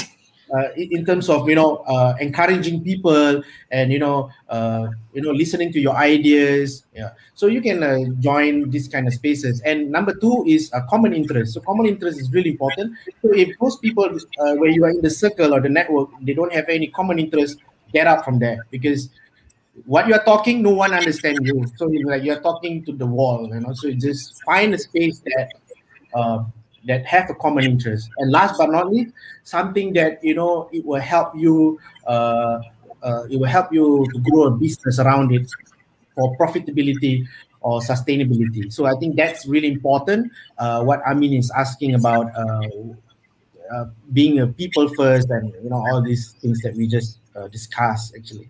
uh, in terms of you know uh, encouraging people and you know uh, you know listening to your ideas. Yeah. So you can uh, join these kind of spaces. And number two is a common interest. So common interest is really important. So if most people uh, where you are in the circle or the network they don't have any common interest get out from there. Because what you're talking, no one understands you. So it's like you're talking to the wall, you know. So you just find a space that uh, that have a common interest. And last but not least, something that you know it will help you. Uh, uh, it will help you to grow a business around it for profitability or sustainability. So I think that's really important. Uh, what Amin is asking about uh, uh, being a people first, and you know all these things that we just uh, discussed actually.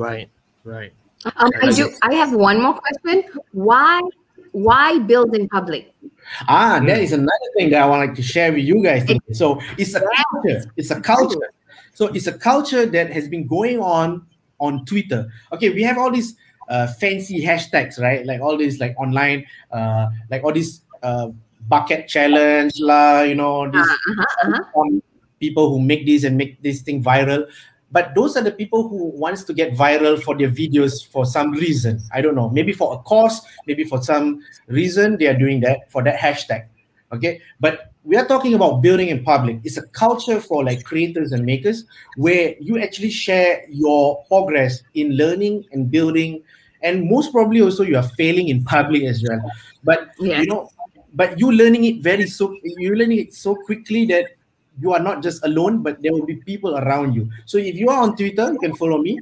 Right, right. Um, I do. I have one more question. Why, why build in public? Ah, that is another thing that I want to share with you guys. Today. So it's a culture. It's a culture. So it's a culture that has been going on on Twitter. Okay, we have all these uh, fancy hashtags, right? Like all these like online, uh, like all these uh, bucket challenge, lah. You know, these uh-huh, uh-huh. people who make this and make this thing viral but those are the people who wants to get viral for their videos for some reason. I don't know. Maybe for a cause maybe for some reason they are doing that for that hashtag. Okay? But we are talking about building in public. It's a culture for like creators and makers where you actually share your progress in learning and building. And most probably also you are failing in public as well. But yeah. you know but you learning it very so you learning it so quickly that you are not just alone, but there will be people around you. So if you are on Twitter, you can follow me,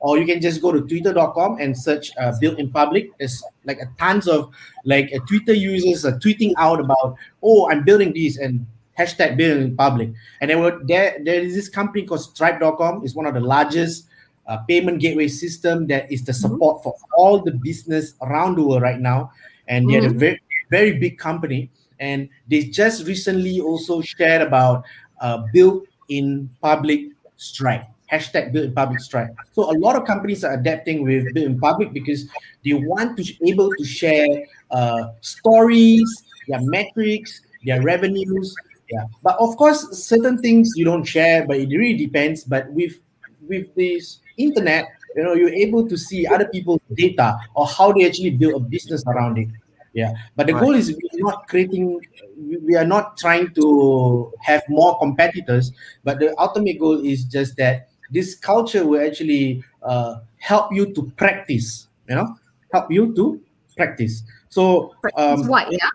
or you can just go to twitter.com and search uh, build in public. There's like a tons of like uh, Twitter users are tweeting out about, oh, I'm building this and hashtag build in public. And then there, there is this company called stripe.com. It's one of the largest uh, payment gateway system that is the mm-hmm. support mm-hmm. for all the business around the world right now. And they're mm-hmm. a very, very big company and they just recently also shared about uh, build in public Stripe. Hashtag build in public Stripe so a lot of companies are adapting with built in public because they want to be able to share uh, stories their metrics their revenues. Yeah. But of course certain things you don't share but it really depends. But with with this internet you know you're able to see other people's data or how they actually build a business around it yeah. But the right. goal is we're not creating we are not trying to have more competitors but the ultimate goal is just that this culture will actually uh, help you to practice you know help you to practice. So um, what yeah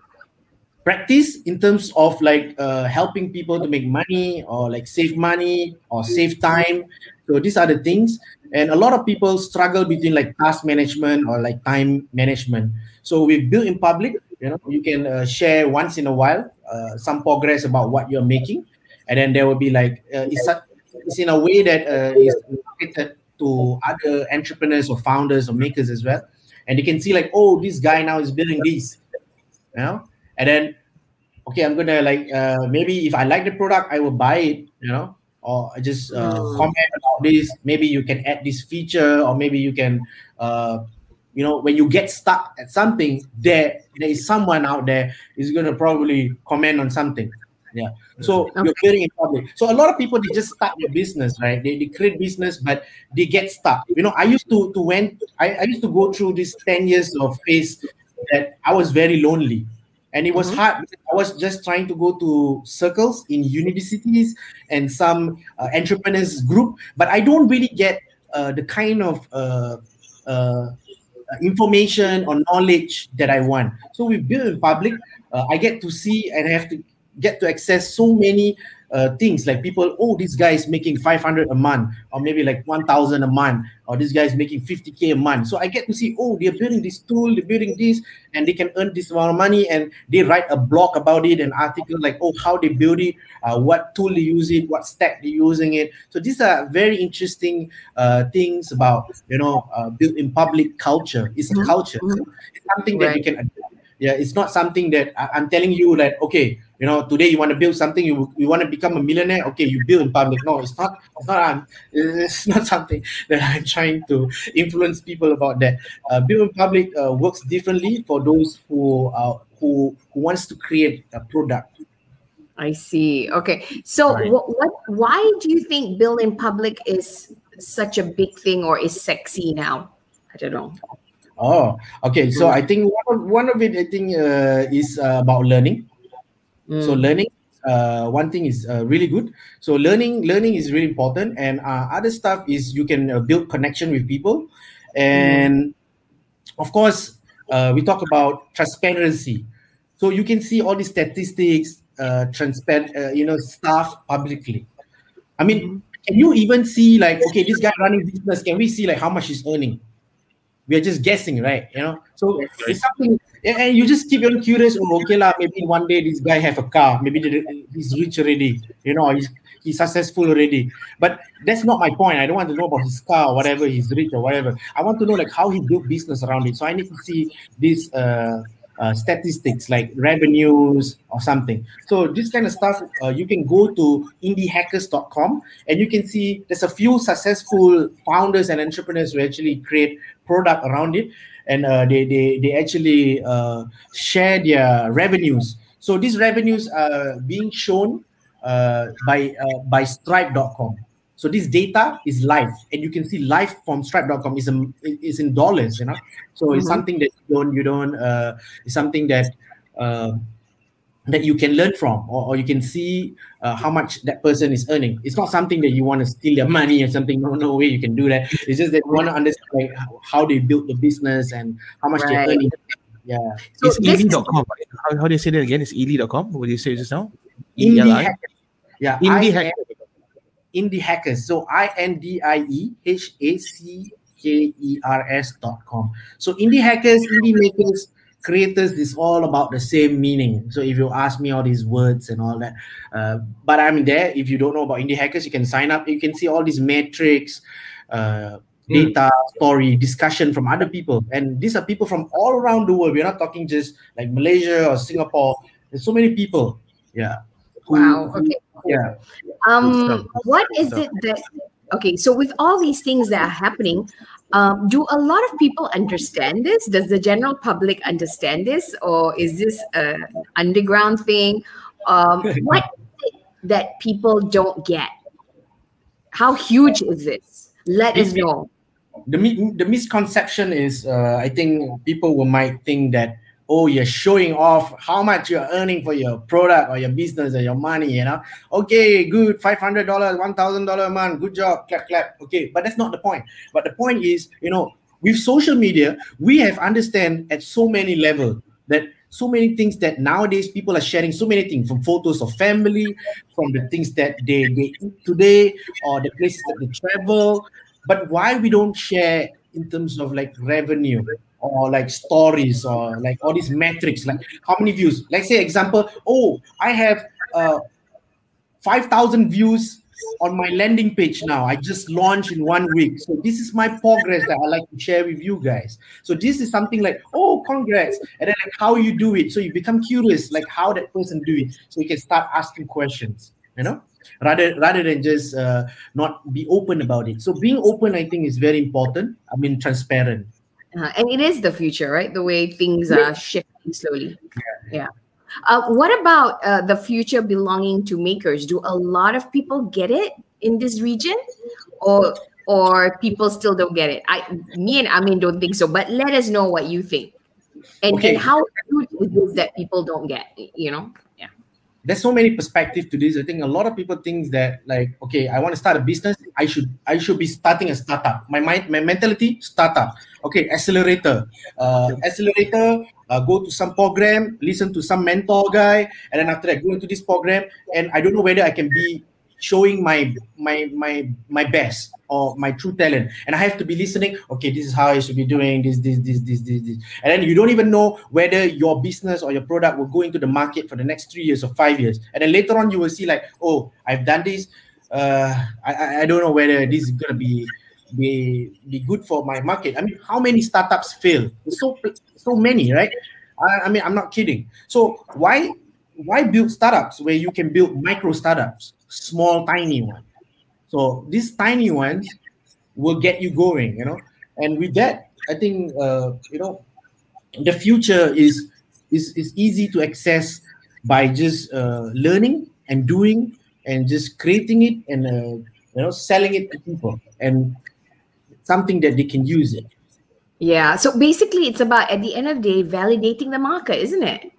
practice in terms of like uh, helping people to make money or like save money or save time. So these are the things. And a lot of people struggle between like task management or like time management. So we build in public you know you can uh, share once in a while uh, some progress about what you're making. And then there will be like uh, it's, it's in a way that uh, is marketed to other entrepreneurs or founders or makers as well. And you can see like oh this guy now is building this you know and then okay i'm gonna like uh, maybe if i like the product i will buy it you know? Or just uh, mm. comment about this. Maybe you can add this feature or maybe you can uh, you know when you get stuck at something there there is someone out there is going to probably comment on something. Yeah. So okay. you're building in public so a lot of people they just start their business right? They, they create business but they get stuck. You know i used to to when I, I used to go through this 10 years of phase that i was very lonely and it was mm-hmm. hard i was just trying to go to circles in universities and some uh, entrepreneurs group but i don't really get uh, the kind of uh, uh information or knowledge that i want so we build in public uh, i get to see and i have to get to access so many uh, things like people oh this guy is making 500 a month or maybe like 1000 a month or this guy is making 50k a month so i get to see oh they're building this tool they're building this and they can earn this amount of money and they write a blog about it an article like oh how they build it uh, what tool they use it what stack they're using it so these are very interesting uh, things about you know uh, built in public culture it's a mm-hmm. culture mm-hmm. it's something that right. you can adapt yeah it's not something that I, am telling you that okay you know today you want to build something you you want to become a millionaire okay you build in public no it's not it's not um, it's not something that i'm trying to influence people about that uh, build in public uh, works differently for those who uh, who who wants to create a product I see. Okay. So right. what, what why do you think build in public is such a big thing or is sexy now? I don't know. Oh, okay. So I think one of, one of it, I think, uh, is uh, about learning. Mm. So learning, uh, one thing is uh, really good. So learning, learning is really important, and uh, other stuff is you can uh, build connection with people, and mm. of course, uh, we talk about transparency. So you can see all the statistics, uh, transparent, uh, you know, stuff publicly. I mean, mm-hmm. can you even see like, okay, this guy running business? Can we see like how much he's earning? We are just guessing, right? You know, so yes, it's something, and you just keep on curious. Oh, okay, lah. Maybe one day this guy have a car. Maybe he's rich already. You know, he's he's successful already. But that's not my point. I don't want to know about his car or whatever. He's rich or whatever. I want to know like how he built business around it. So I need to see this. Uh, uh, statistics like revenues or something. So this kind of stuff, uh, you can go to indiehackers.com and you can see there's a few successful founders and entrepreneurs who actually create product around it, and uh, they they they actually uh, share their revenues. So these revenues are being shown uh, by by Stripe.com. So this data is live, and you can see live from Stripe.com is in, is in dollars, you know. So mm-hmm. it's something that you don't you don't uh, it's something that uh, that you can learn from, or, or you can see uh, how much that person is earning. It's not something that you want to steal their money or something. No, no way you can do that. It's just that you want to understand like how they built the business and how much right. they're earning. Yeah. So it's ely.com. How, how do you say that again? It's ely.com. What do you say just now? Indie Yeah. Indie hackers indie hackers. So I N D I E H A C K E R S dot com. So indie hackers, indie makers, creators is all about the same meaning. So if you ask me all these words and all that, uh, but I'm there. If you don't know about indie hackers, you can sign up. You can see all these metrics. Uh, data story discussion from other people and these are people from all around the world we're not talking just like malaysia or singapore there's so many people yeah wow okay yeah. Um what is it that okay so with all these things that are happening um, do a lot of people understand this? Does the general public understand this? Or is this an underground thing? Um, what that people don't get? How huge is this? Let us know. The the misconception is, uh, I think people will might think that oh you're showing off how much you're earning for your product or your business or your money you know? Okay good $500 $1000 a month good job clap clap okay. But that's not the point. But the point is you know with social media we have understand at so many level that so many things that nowadays people are sharing so many things from photos of family from the things that they, they eat today or the places that they travel. But why we don't share in terms of like revenue or like stories or like all these metrics like how many views? Like say example oh i have uh 5000 views on my landing page now. I just launched in one week. So this is my progress that i like to share with you guys. So this is something like oh congrats. And then like how you do it. So you become curious like how that person do it. So you can start asking questions you know rather rather than just uh, not be open about it. So being open i think is very important. I mean transparent uh, and it is the future, right? The way things are shifting slowly. Yeah. Uh, what about uh, the future belonging to makers? Do a lot of people get it in this region, or or people still don't get it? I, me and Amin don't think so. But let us know what you think, and, okay. and how it is that people don't get. You know there's so many perspectives to this. I think a lot of people think that like, okay, I want to start a business. I should I should be starting a startup. My mind, my mentality, startup. Okay, accelerator, uh, accelerator. Uh, go to some program, listen to some mentor guy, and then after that, go into this program. And I don't know whether I can be showing my my my my best or my true talent. And i have to be listening okay this is how i should be doing this this this this this, this. and then you don't even know whether your business or your product will go into the market for the next three years or five years. And then later on you will see like oh i've done this. Uh i i don't know whether this is gonna be be be good for my market. I mean how many startups fail? So so many right? I, I mean i'm not kidding. So why why build startups where you can build micro startups small tiny one. so these tiny ones will get you going, you know. And with that, I think uh, you know the future is is is easy to access by just uh, learning and doing and just creating it and uh, you know selling it to people and something that they can use it. Yeah. So basically, it's about at the end of the day validating the market, isn't it?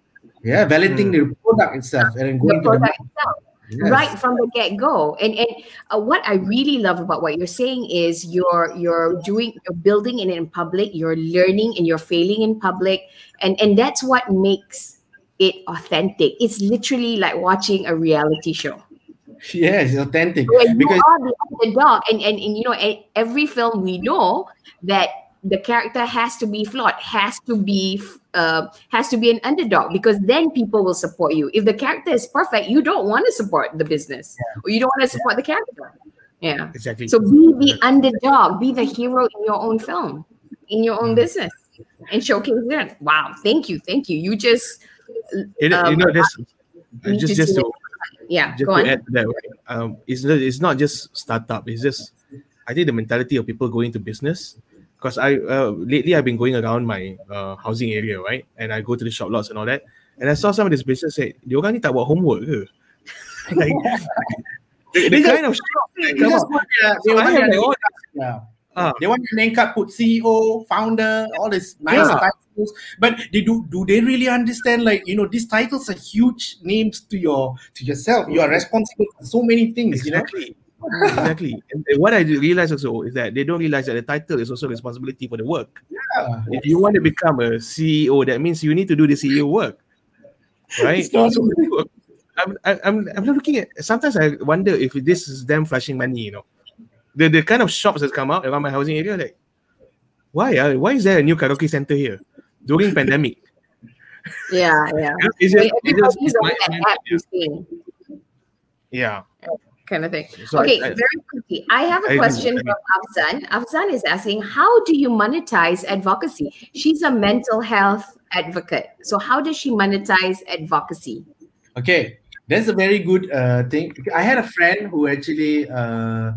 Yeah, validating mm. the product itself and going the to the market. Itself yes. right from the get-go. And and uh, what i really love about what you're saying is you're you're doing you're building it in public you're learning and you're failing in public and and that's what makes it authentic. It's literally like watching a reality show. Yes authentic. When because you are the underdog and, and and you know every film we know that the character has to be flawed has to be uh, has to be an underdog because then people will support you. If the character is perfect you don't want to support the business. Yeah. or you don't want to support yeah. the character. Yeah. Exactly. So be the underdog be the hero in your own film in your own mm. business and showcase that wow thank you thank you. You just it, um, you know this just just to, yeah just go on. add that um it's, it's not just startup it's just i think the mentality of people going to business because I uh, lately I've been going around my uh, housing area, right? And I go to the shop lots and all that. And I saw some of this business say, dia orang ni tak buat homework ke? like, the, the kind of shop they just put their, they want their name yeah. Uh, they want your name card, put CEO, founder, all this nice yeah. titles. But they do do they really understand like you know these titles are huge names to your to yourself. You are responsible for so many things, exactly. you know exactly. And what I realize also is that they don't realize that the title is also responsibility for the work. Yeah. If you want to become a CEO, that means you need to do the CEO work, right? so, I'm, I'm, I'm looking at. Sometimes I wonder if this is them flashing money. You know, the the kind of shops that come out around my housing area, like, why? Uh, why is there a new karaoke center here during pandemic? Yeah, yeah. it's just, it's just, it's my, yeah kind of thing. So okay, I, I, very quickly. I have a I question from Afzan. Afzan is asking, how do you monetize advocacy? She's a mental health advocate. So how does she monetize advocacy? Okay, that's a very good uh, thing. I had a friend who actually uh,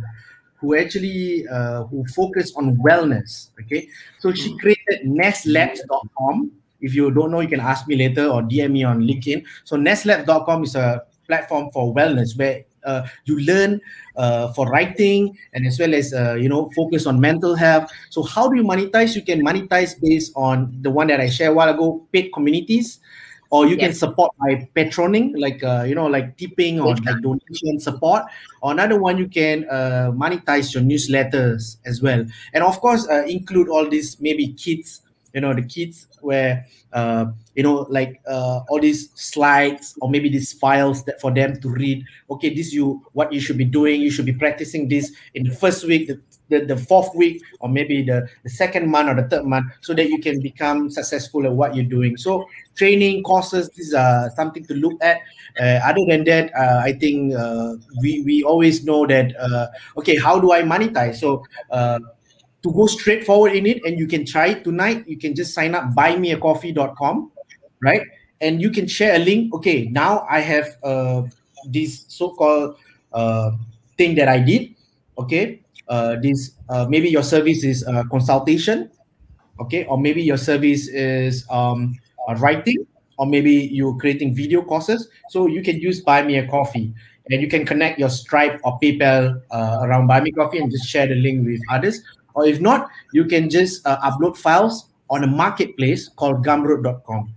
who actually uh, who focused on wellness. Okay, so she hmm. created nestlabs.com If you don't know, you can ask me later or DM me on LinkedIn. So nestlabs.com is a platform for wellness where you learn uh, for writing and as well as uh, you know focus on mental health. So how do you monetize? You can monetize based on the one that i shared a while ago paid communities or you can support by patroning like uh, you know like tipping or like donation support. Or another one you can uh, monetize your newsletters as well. And of course uh, include all these maybe kids you know the kids where uh, you know like uh, all these slides or maybe these files that for them to read okay this you what you should be doing you should be practicing this in the first week the, the, the fourth week or maybe the, the second month or the third month so that you can become successful at what you're doing. So training courses these are something to look at. Uh, other than that uh, i think uh, we we always know that uh, okay how do i monetize? So uh, to go straight forward in it and you can try it tonight. You can just sign up buymeacoffee.com right? And you can share a link. Okay now i have uh, this so-called uh, thing that i did. Okay uh, this uh, maybe your service is uh, consultation. Okay or maybe your service is um, writing or maybe you're creating video courses. So you can use buy me a coffee and you can connect your stripe or paypal uh, around buy me coffee and just share the link with others or if not you can just uh, upload files on a marketplace called gumroad.com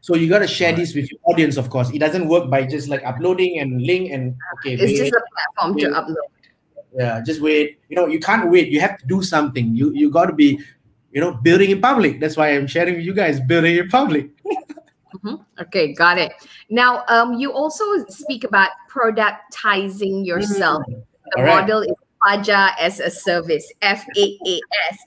so you got to share Right. this with your audience of course it doesn't work by just like uploading and link and okay It's wait, just a platform to upload. yeah just wait you know you can't wait you have to do something you you got to be you know building in public that's why i'm sharing with you guys building in public Mhm. Okay, got it. Now, um, you also speak about productizing yourself. The Mm-hmm. All right. model is Fajar as a service, F A A S.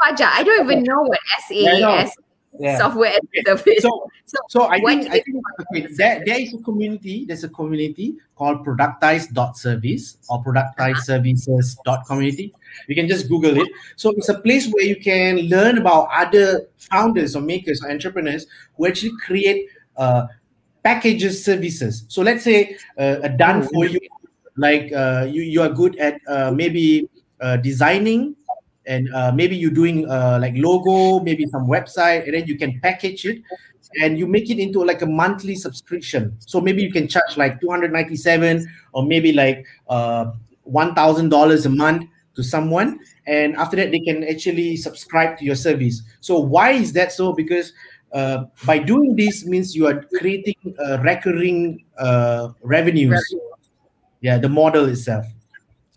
Fajar, I don't even know what S A A S yeah. Software as a service. so So, so i think i think okay, there, there is a community there's a community called productize.service or productizeservices.community you can just google it. So it's a place where you can learn about other founders or makers or entrepreneurs who actually create uh, packages services. So let's say uh, a done for you like uh, you you are good at uh, maybe uh, designing and uh, maybe you're doing uh, like logo maybe some website and then you can package it and you make it into like a monthly subscription. So maybe you can charge like 297 or maybe like uh, $1000 a month to someone and after that they can actually subscribe to your service. So why is that so? Because by doing this means you are creating recurring revenues yeah the model itself.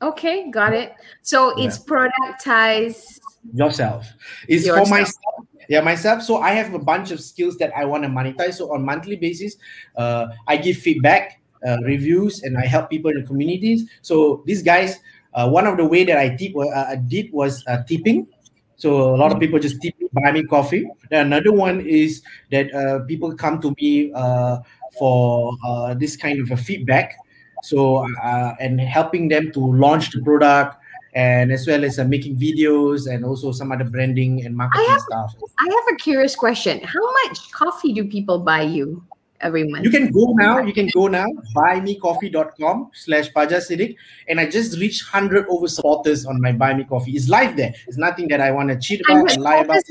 Okay, got it. So it's productize. yourself. It's for myself. Yeah myself. So i have a bunch of skills that i want to monetize. So on monthly basis uh, i give feedback uh, reviews and i help people in the communities. So these guys uh, one of the way that i tip, uh, did was uh, tipping. So a lot of people just tip me, buy me coffee. Then another one is that uh, people come to me uh, for uh, this kind of a feedback so uh, and helping them to launch the product and as well as uh, making videos and also some other branding and marketing have- stuff. I have a curious question. How much coffee do people buy you every month? You can go now. You can go now. Buymecoffee.com slash Fajar And I just reached 100 over supporters on my Buy Me Coffee. It's live there. It's nothing that I want to cheat about and lie about.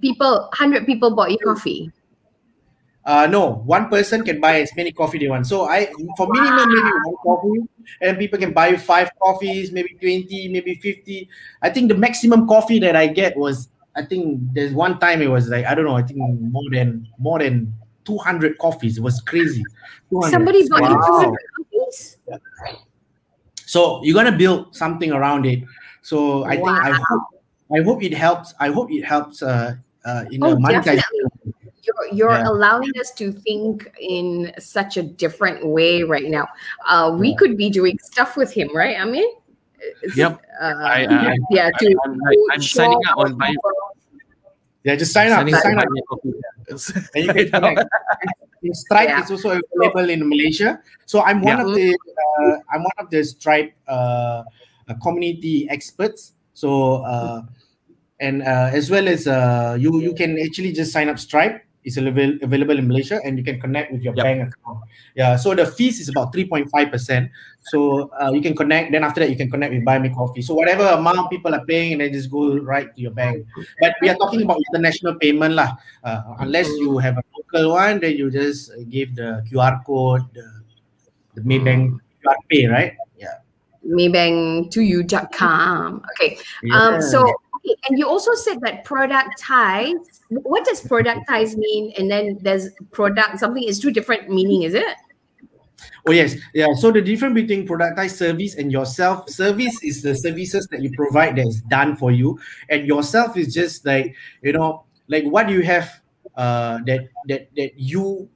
people, hundred people bought you coffee. Uh, no, one person can buy as many coffee they want. So I, for minimum, maybe one coffee, and people can buy five coffees, maybe twenty, maybe fifty. I think the maximum coffee that I get was, I think there's one time it was like I don't know, I think more than more than two hundred coffees. It was crazy. 200. Somebody bought you 200 coffees? So you're gonna build something around it. So I think I hope I hope it helps. I hope it helps uh, uh in Oh, the monetization. You're, you're Yeah. allowing us to think in such a different way right now. Uh, we Yeah. could be doing stuff with him, right? I mean, Yep. Uh, I- I- yeah, to, I'm, I'm signing up on buy, people- Yeah, just sign up. Sign up up. on Buy Me Coffee. and you can connect. Stripe Yeah. is also available in Malaysia. So I'm one Yeah. of the uh, I'm one of the Stripe uh, uh, community experts. So uh, and uh, as well as uh, you you can actually just sign up Stripe is avail- available in Malaysia, and you can connect with your Yep. bank account. Yeah, so the fees is about three point five percent. So uh, you can connect. Then after that, you can connect with Buy Me Coffee. So whatever amount people are paying, and then just go right to your bank. But we are talking about international payment lah. Uh, unless you have a local one, then you just give the QR code, the, the Maybank QR Pay, right? Yeah. maybank2u.com. Okay. Um, so, and you also said that productize. What does productize mean? And then there's product, something is two different meaning, is it? Oh yes, yeah. So the difference between productized service and yourself service is the services that you provide that is done for you, and yourself is just like you know, like what you have uh, that that that you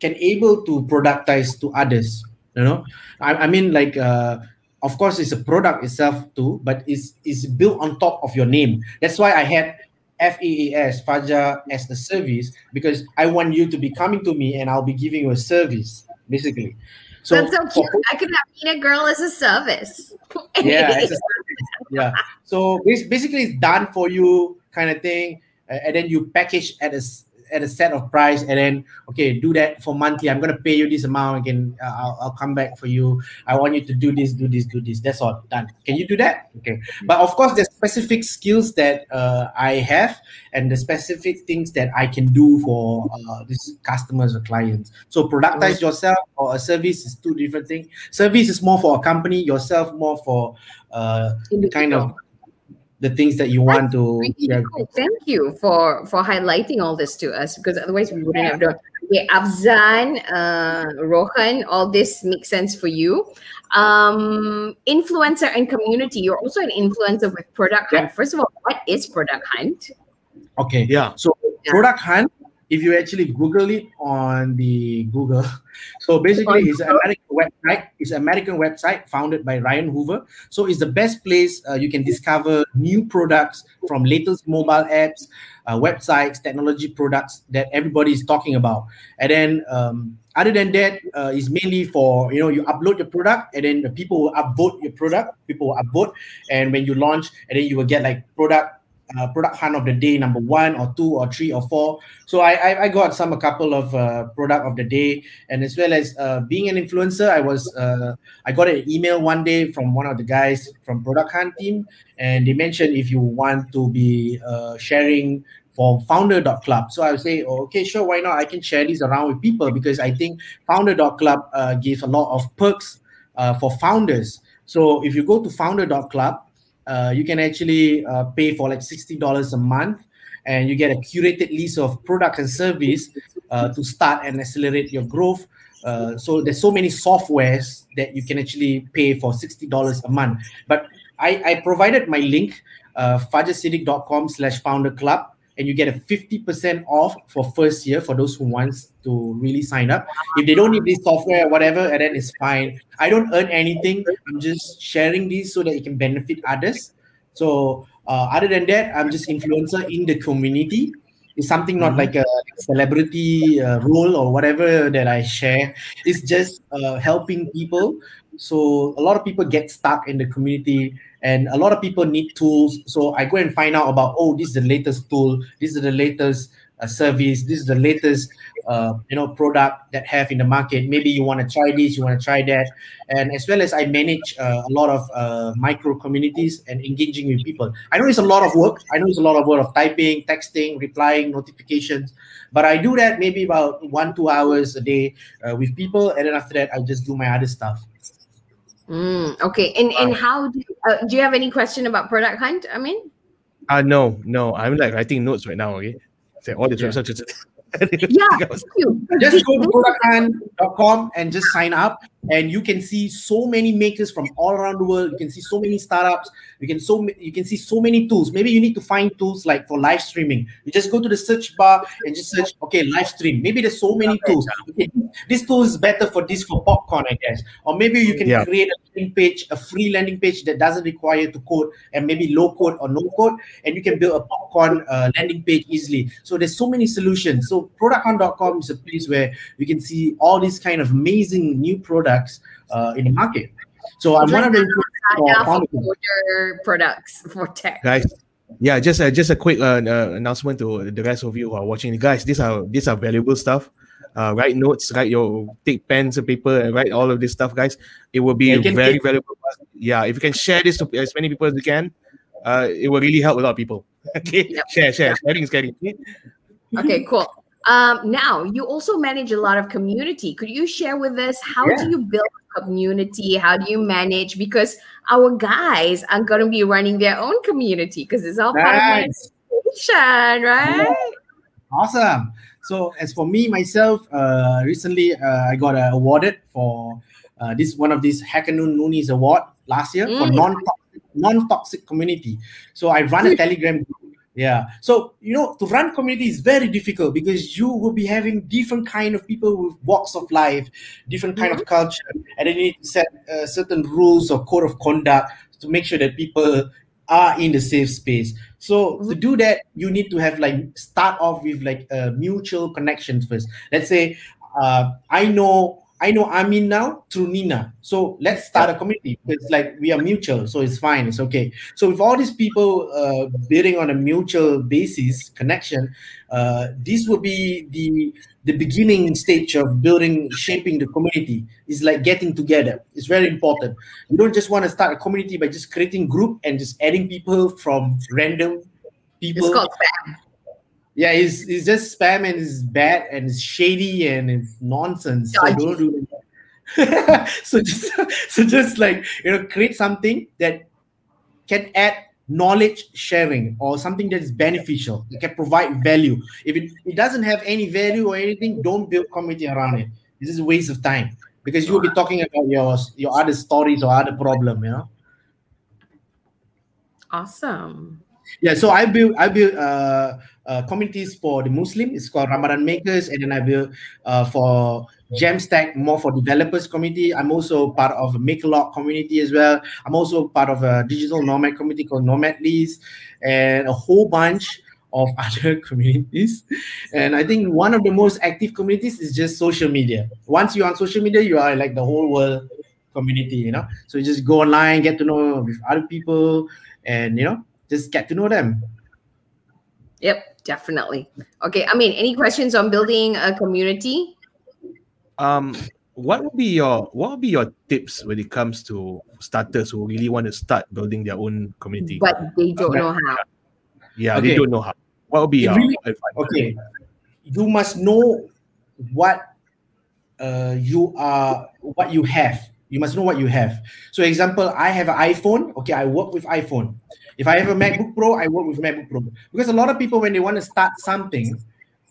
can able to productize to others. You know, I, I mean like uh, of course it's a product itself too, but it's it's built on top of your name. That's why I had FAAS Fajar as the service because I want you to be coming to me and I'll be giving you a service basically. So That's so for- cute. I could have been a girl as a service. yeah, it's a service. yeah. So bas- basically, it's done for you kind of thing, uh, and then you package at a at a set of price, and then okay, do that for monthly. I'm gonna pay you this amount again. Uh, I'll, I'll come back for you. I want you to do this, do this, do this. That's all done. Can you do that? Okay. But of course, there's specific skills that uh, I have, and the specific things that I can do for uh, these customers or clients. So productize yourself or a service is two different things. Service is more for a company. Yourself more for uh, kind of the things that you want to. Really yeah. cool. Thank you for for highlighting all this to us because otherwise we wouldn't have done. Okay, Afzan, uh, Rohan, all this makes sense for you. Um, influencer and community. You're also an influencer with Product Hunt. First of all, what is Product Hunt? Okay. Yeah. So Yeah. product hunt, if you actually Google it on the Google, so basically it's an American website. It's an American website founded by Ryan Hoover. So it's the best place uh, you can discover new products from latest mobile apps, uh, websites, technology products that everybody is talking about. And then um, other than that, uh, it's mainly for you know you upload your product and then the people will upvote your product. People will upvote, and when you launch, and then you will get like product uh, product hunt of the day number one or two or three or four. So i i, I got some a couple of uh, product of the day. And as well as uh, being an influencer i was uh, i got an email one day from one of the guys from product hunt team. And they mentioned if you want to be uh, sharing for founder.club so i would say oh, okay sure why not? I can share these around with people. Because i think founder.club uh, gives a lot of perks uh, for founders. So if you go to founder.club uh, you can actually uh, pay for like $60 a month and you get a curated list of products and service uh, to start and accelerate your growth. Uh, so there's so many softwares that you can actually pay for $60 a month. But i, I provided my link uh, slash founder club and you get a 50% off for first year for those who wants to really sign up. If they don't need this software or whatever and then it's fine. I don't earn anything. I'm just sharing this so that it can benefit others. So uh, other than that i'm just influencer in the community. It's something not like a celebrity uh, role or whatever that i share. It's just uh, helping people. So a lot of people get stuck in the community and a lot of people need tools. So i go and find out about oh this is the latest tool. This is the latest uh, service. This is the latest uh, you know product that have in the market. Maybe you want to try this you want to try that. And as well as i manage uh, a lot of uh, micro communities and engaging with people. I know it's a lot of work. I know it's a lot of work of typing texting replying notifications. But i do that maybe about one two hours a day uh, with people. And then after that i just do my other stuff Mm, okay, and and how do you, uh, do you have any question about Product Hunt? I mean, Uh no, no. I'm like writing notes right now, okay? Say all these Yeah. Yeah, thank you. just go to producthunt.com and just sign up and you can see so many makers from all around the world. You can see so many startups. You can so you can see so many tools. Maybe you need to find tools like for live streaming. You just go to the search bar and just search okay live stream. Maybe there's so many tools. okay, this tool is better for this for popcorn i guess. Or maybe you can Yeah. create a landing page a free landing page that doesn't require to code and maybe low code or no code and you can build a popcorn uh, landing page easily. So there's so many solutions. So producthunt.com is a place where you can see all these kind of amazing new products uh, in the market so i'm It's one like of the Saga for products for tech. Guys, yeah, just uh, just a quick uh, uh, announcement to the rest of you who are watching. Guys, these are these are valuable stuff. Uh, write notes, write your take pens and paper and write all of this stuff, guys. It will be yeah, very valuable. Yeah, if you can share this to as many people as you can, uh, it will really help a lot of people. okay, yep. share, share, sharing is caring. okay, cool. Um, now you also manage a lot of community. Could you share with us how yeah. do you build community? How do you manage? Because our guys are going to be running their own community because it's all part of my right? Awesome. So as for me myself, uh, recently uh, I got uh, awarded for uh, this one of these HackerNoon Noonies Award last year mm. for non non toxic community. So I run a Telegram group yeah so you know to run community is very difficult because you will be having different kind of people with walks of life different kind mm-hmm. of culture and then you need to set uh, certain rules or code of conduct to make sure that people are in the safe space so mm-hmm. to do that you need to have like start off with like a mutual connections first let's say uh, i know I know Amin now through Nina. So let's start a community. It's like we are mutual, so it's fine, it's okay. So with all these people uh, building on a mutual basis connection, uh, this will be the the beginning stage of building, shaping the community. Is like getting together. It's very important. You don't just want to start a community by just creating group and just adding people from random people. It's called spam yeah, it's, it's just spam and it's bad and it's shady and it's nonsense. So don't do that. so just so just like you know, create something that can add knowledge sharing or something that is beneficial. It can provide value. If it, it doesn't have any value or anything, don't build community around it. This is a waste of time because you will be talking about your your other stories or other problem, you know. Awesome. Yeah, so I build I build uh uh, communities for the Muslim. It's called Ramadan Makers, and then I build uh, for Jamstack more for developers community. I'm also part of a MakerLog community as well. I'm also part of a digital nomad community called Nomad List, and a whole bunch of other communities. And I think one of the most active communities is just social media. Once you're on social media, you are like the whole world community, you know. So you just go online, get to know with other people, and you know, just get to know them. Yep, definitely. Okay, I mean, any questions on building a community? Um, what would be your what would be your tips when it comes to starters who really want to start building their own community, but they don't know how? Yeah, okay. they don't know how. What would be your really, okay? You must know what uh, you are, what you have. You must know what you have. So, example, I have an iPhone. Okay, I work with iPhone. If I have a MacBook Pro, I work with MacBook Pro because a lot of people when they want to start something,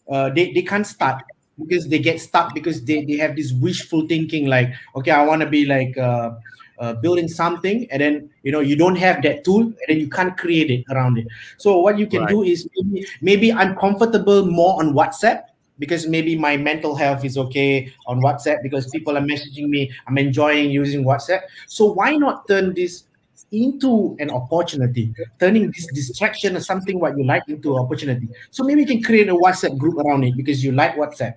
uh, they they can't start because they get stuck because they, they have this wishful thinking like okay I want to be like uh, uh, building something and then you know you don't have that tool and then you can't create it around it. So what you can right. do is maybe maybe I'm comfortable more on WhatsApp because maybe my mental health is okay on WhatsApp because people are messaging me. I'm enjoying using WhatsApp. So why not turn this into an opportunity, turning this distraction or something what you like into opportunity. So maybe you can create a WhatsApp group around it because you like WhatsApp.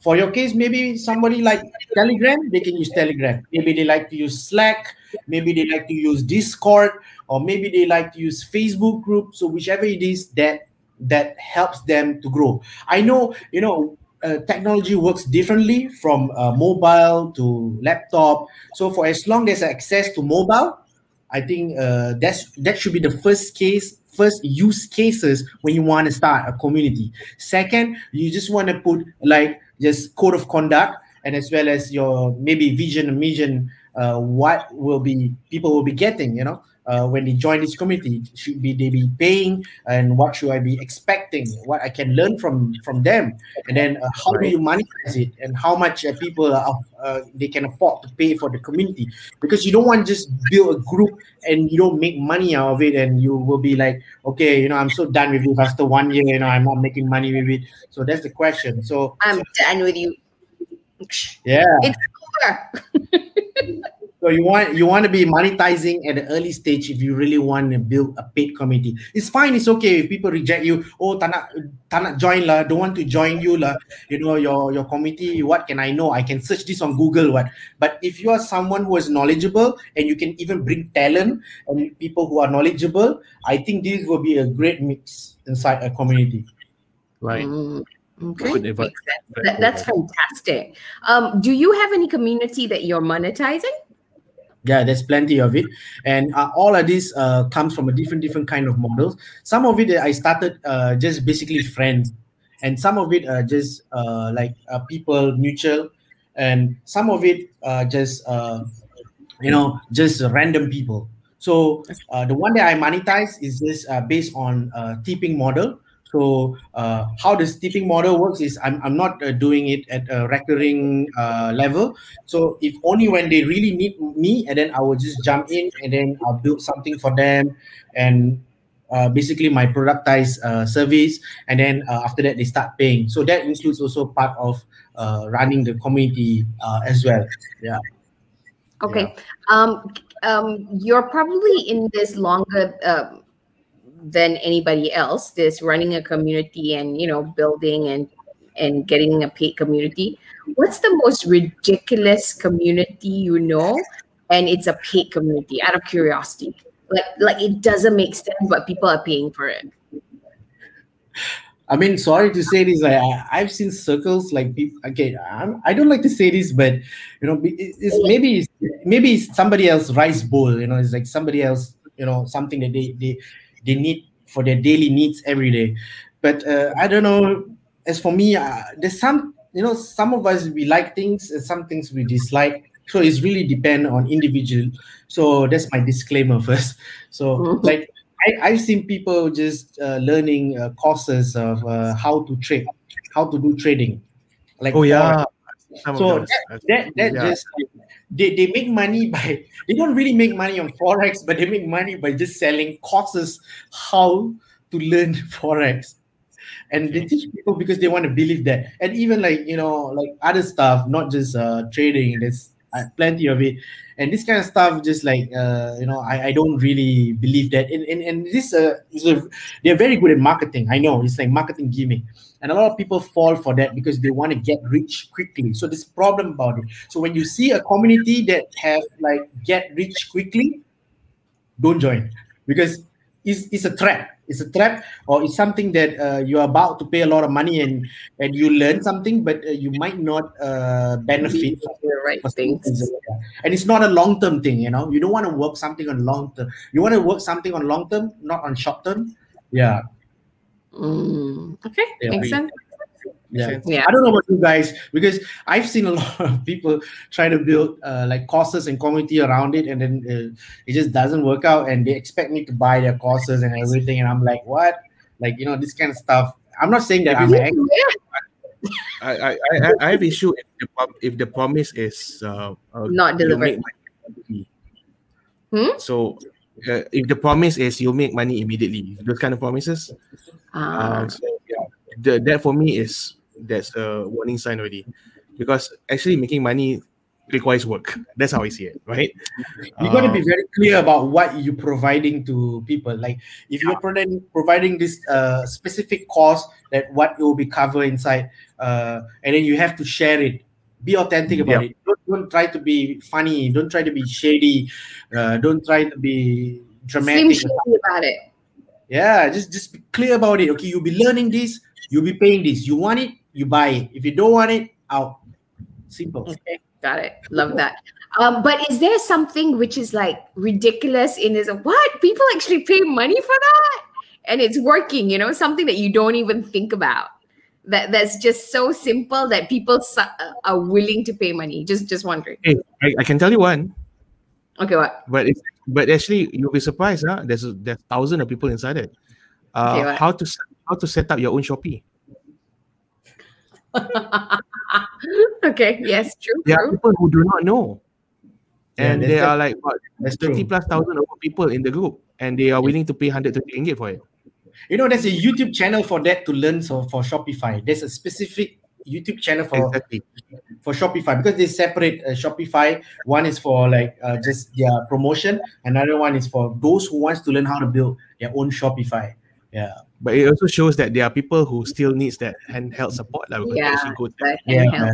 For your case, maybe somebody like Telegram, they can use Telegram. Maybe they like to use Slack, maybe they like to use Discord, or maybe they like to use Facebook group. So whichever it is that that helps them to grow. I know, you know, uh, technology works differently from uh, mobile to laptop. So for as long as access to mobile, I think uh, that's that should be the first case, first use cases when you want to start a community. Second, you just want to put like just code of conduct and as well as your maybe vision and mission, uh, what will be people will be getting, you know uh, when they join this community should be they be paying and what should i be expecting what i can learn from from them. And then uh, how do you monetize it and how much uh, people are, uh, they can afford to pay for the community? Because you don't want to just build a group and you don't make money out of it and you will be like okay you know i'm so done with you after one year you know i'm not making money with it. So that's the question. So i'm done with you. Yeah. It's over So you want you want to be monetizing at the early stage if you really want to build a paid community. It's fine, it's okay if people reject you. Oh, tak nak, join lah, don't want to join you lah. You know your your community. What can I know? I can search this on Google. What? But if you are someone who is knowledgeable and you can even bring talent and people who are knowledgeable, I think this will be a great mix inside a community. Right. Mm. Okay, that, that's fantastic. Um, do you have any community that you're monetizing? Yeah there's plenty of it. And uh, all of this uh, comes from a different different kind of models. Some of it i started uh, just basically friends. And some of it uh, just uh, like uh, people mutual. And some of it uh, just uh, you know just random people. So uh, the one that i monetize is just uh, based on uh, tipping model so uh, how the tipping model works is I'm, I'm not uh, doing it at a recurring uh, level. So if only when they really need me, and then I will just jump in and then I'll build something for them, and uh, basically my productized uh, service, and then uh, after that they start paying. So that includes also part of running the community as well. Yeah. Okay. Yeah. Um, um, you're probably in this longer than anybody else this running a community and you know building and and getting a paid community what's the most ridiculous community you know and it's a paid community out of curiosity like like it doesn't make sense but people are paying for it I mean, sorry to say this. Like, I, have seen circles like people. Okay, I'm, I do not like to say this, but you know, it's, maybe it's, maybe it's somebody else rice bowl. You know, it's like somebody else. You know, something that they they they need for their daily needs every day. But uh, I don't know. As for me, uh, there's some you know some of us we like things and some things we dislike. So it's really depend on individual. So that's my disclaimer first. So mm-hmm. like I, have seen people just uh, learning uh, courses of uh, how to trade, how to do trading. Like oh yeah. So that, that, that yeah. just they, they make money by they don't really make money on forex but they make money by just selling courses how to learn forex. And they teach people because they want to believe that. And even like you know like other stuff not just uh trading there's uh, plenty of it. And this kind of stuff just like uh, you know I, I don't really believe that. And, and, and this uh, is a, they're very good at marketing i know. It's like marketing gimmick and a lot of people fall for that because they want to get rich quickly. So this problem about it. So when you see a community that have like get rich quickly don't join. Because it's, it's a trap. It's a trap or it's something that uh, you're about to pay a lot of money and and you learn something but uh, you might not uh, benefit the right things. and it's not a long term thing you know. You don't want to work something on long term you want to work something on long term not on short term yeah mm, okay yeah, makes sense yeah. yeah. I don't know about you guys because I've seen a lot of people try to build uh, like courses and community around it, and then uh, it just doesn't work out. And they expect me to buy their courses and everything, and I'm like, what? Like you know, this kind of stuff. I'm not saying that I'm angry. I, I, I, I have issue if the, if the promise is uh, uh not delivered. Hmm? So uh, if the promise is you make money immediately, those kind of promises. Ah. Uh, so, yeah, the, that for me is that's a warning sign already. Because actually making money requires work. That's how i see it right? You got to be very clear about what you're providing to people. Like if you're providing providing this uh, specific cost that what will be covered inside uh, and then you have to share it. Be authentic about it. Don't, don't, try to be funny. Don't try to be shady. Uh, don't try to be dramatic. about it yeah just just be clear about it okay you'll be learning this you'll be paying this you want it you buy it. If you don't want it, out. Simple. Okay, got it. Love that. Um, but is there something which is like ridiculous in this? What people actually pay money for that, and it's working? You know, something that you don't even think about. That that's just so simple that people su- uh, are willing to pay money. Just just wondering. Hey, I, I can tell you one. Okay, what? But it's, but actually, you'll be surprised. Huh? There's there's thousands of people inside it. Uh, okay, how to how to set up your own Shopee? okay. Yes. True. There true. are people who do not know, and yeah, there are like what thirty plus thousand of people in the group, and they are willing to pay hundred thirty ringgit for it. You know, there's a YouTube channel for that to learn so for Shopify. There's a specific YouTube channel for Exactly. for Shopify because they separate uh, Shopify. One is for like uh, just their promotion, another one is for those who wants to learn how to build their own Shopify. Yeah, But it also shows that there are people who still needs that handheld support. Like, Yeah. actually go to The yeah.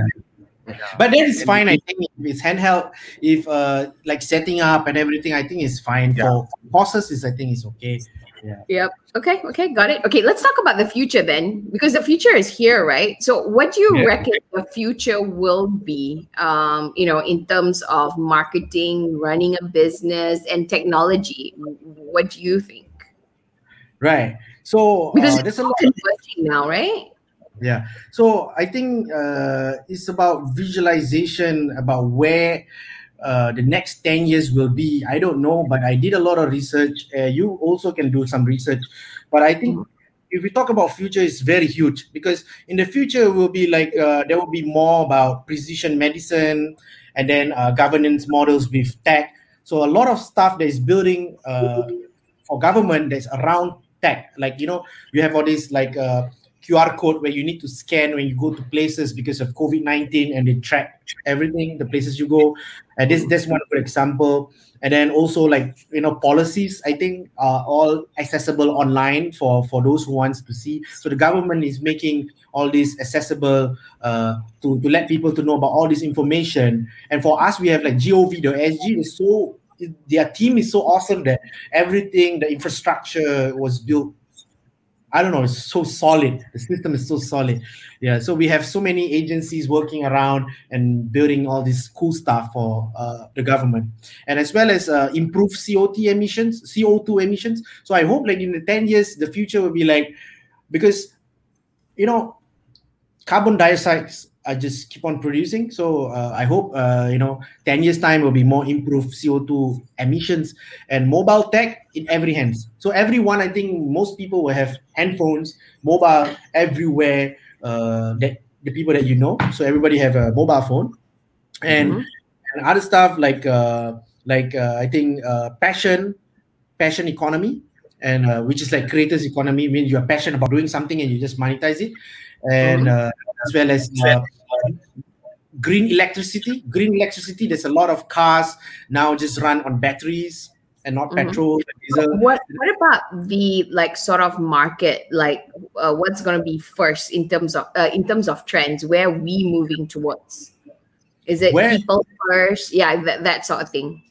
But that is fine. I think if it's handheld, if uh like setting up and everything, I think it's fine. Yeah. For courses, is I think it's okay. Yep. Okay. Okay. Got it. Okay. Let's talk about the future then, because the future is here, right? So, what do you Yeah. reckon the future will be? Um, you know, in terms of marketing, running a business, and technology. What do you think? Right. So Because uh, there's a lot. converging now, right? Yeah. So I think uh, it's about visualization about where uh, the next 10 years will be. I don't know, but I did a lot of research. Uh, you also can do some research. But I think if we talk about future, it's very huge because in the future will be like uh, there will be more about precision medicine and then uh, governance models with tech. So a lot of stuff that is building uh, for government that's around tech. Like you know, you have all these like uh, QR code where you need to scan when you go to places because of COVID nineteen, and they track everything, the places you go. And this that's one good example. And then also like you know policies, I think are all accessible online for for those who wants to see. So the government is making all this accessible uh, to to let people to know about all this information. And for us, we have like gov.sg is so their team is so awesome that everything the infrastructure was built I don't know, it's so solid. The system is so solid. Yeah. So we have so many agencies working around and building all this cool stuff for uh, the government, and as well as uh, improve CO2 emissions, CO2 emissions. So I hope, like in the ten years, the future will be like, because, you know, carbon dioxide are just keep on producing. So uh, I hope, uh, you know, ten years time will be more improved CO2 emissions and mobile tech in every hands. So everyone, I think most people will have handphones, mobile everywhere. Uh, that the people that you know, so everybody have a mobile phone, and Mhm. and other stuff like uh, like uh, I think uh, passion, passion economy, and uh, which is like creators economy. Means you're passionate about doing something and you just monetize it, and uh, as well as uh, green electricity. Green electricity. There's a lot of cars now just run on batteries and not Mhm. petrol diesel. What What about the like sort of market? Like, uh, what's going to be first in terms of uh, in terms of trends? Where are we moving towards? Is it Where- people first? Yeah, that, that sort of thing.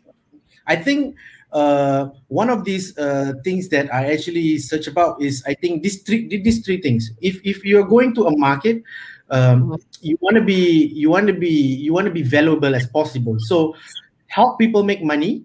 I think uh, one of these uh, things that I actually search about is I think these three these three things. If if you're going to a market, um, Mhm. you want to be you want to be you want to be valuable as possible. So help people make money,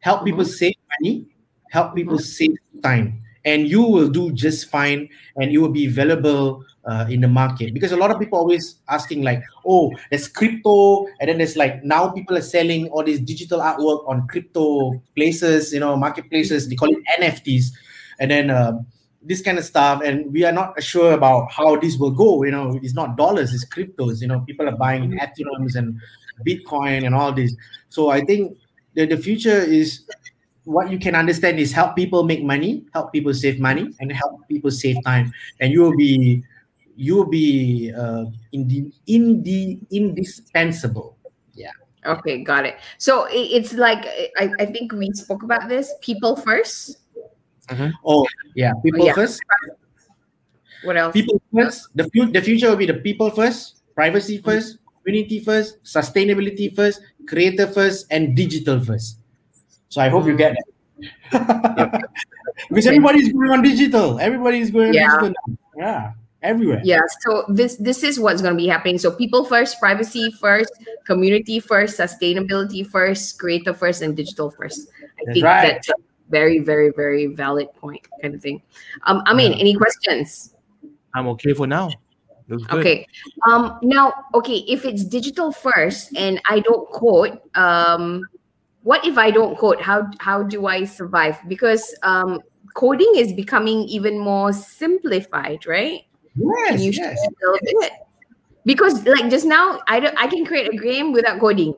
help people save money, help people save time, and you will do just fine, and you will be valuable. Uh, in the market because a lot of people always asking like oh there's crypto and then there's like now people are selling all this digital artwork on crypto places you know marketplaces they call it nfts and then um, this kind of stuff and we are not sure about how this will go you know. It's not dollars it's cryptos you know. People are buying ethereums and bitcoin and all this. So i think the, the future is what you can understand is help people make money help people save money and help people save time. And you will be you will be uh, in the in the indispensable. Yeah. Okay, got it. So it's like I, I think we spoke about this. People first. Mm-hmm. oh yeah people oh, yeah. first What else? people first the, fu- the future will be the people first privacy mm-hmm. first community first sustainability first creator first and digital first so i hope you get that because everybody's going on digital everybody's going on Yeah. digital now. yeah everywhere Yeah. So this this is what's going to be happening. So people first, privacy first, community first, sustainability first, creator first, and digital first. I That's think right. that's a very very very valid point, kind of thing. Um, I mean, Yeah. any questions? I'm okay for now. Good. Okay. Um, now, okay, if it's digital first and I don't code, um, what if I don't code? How how do I survive? Because um, coding is becoming even more simplified, right? Can yes you yes share a little bit? Because like just now, I don't I can create a game without coding.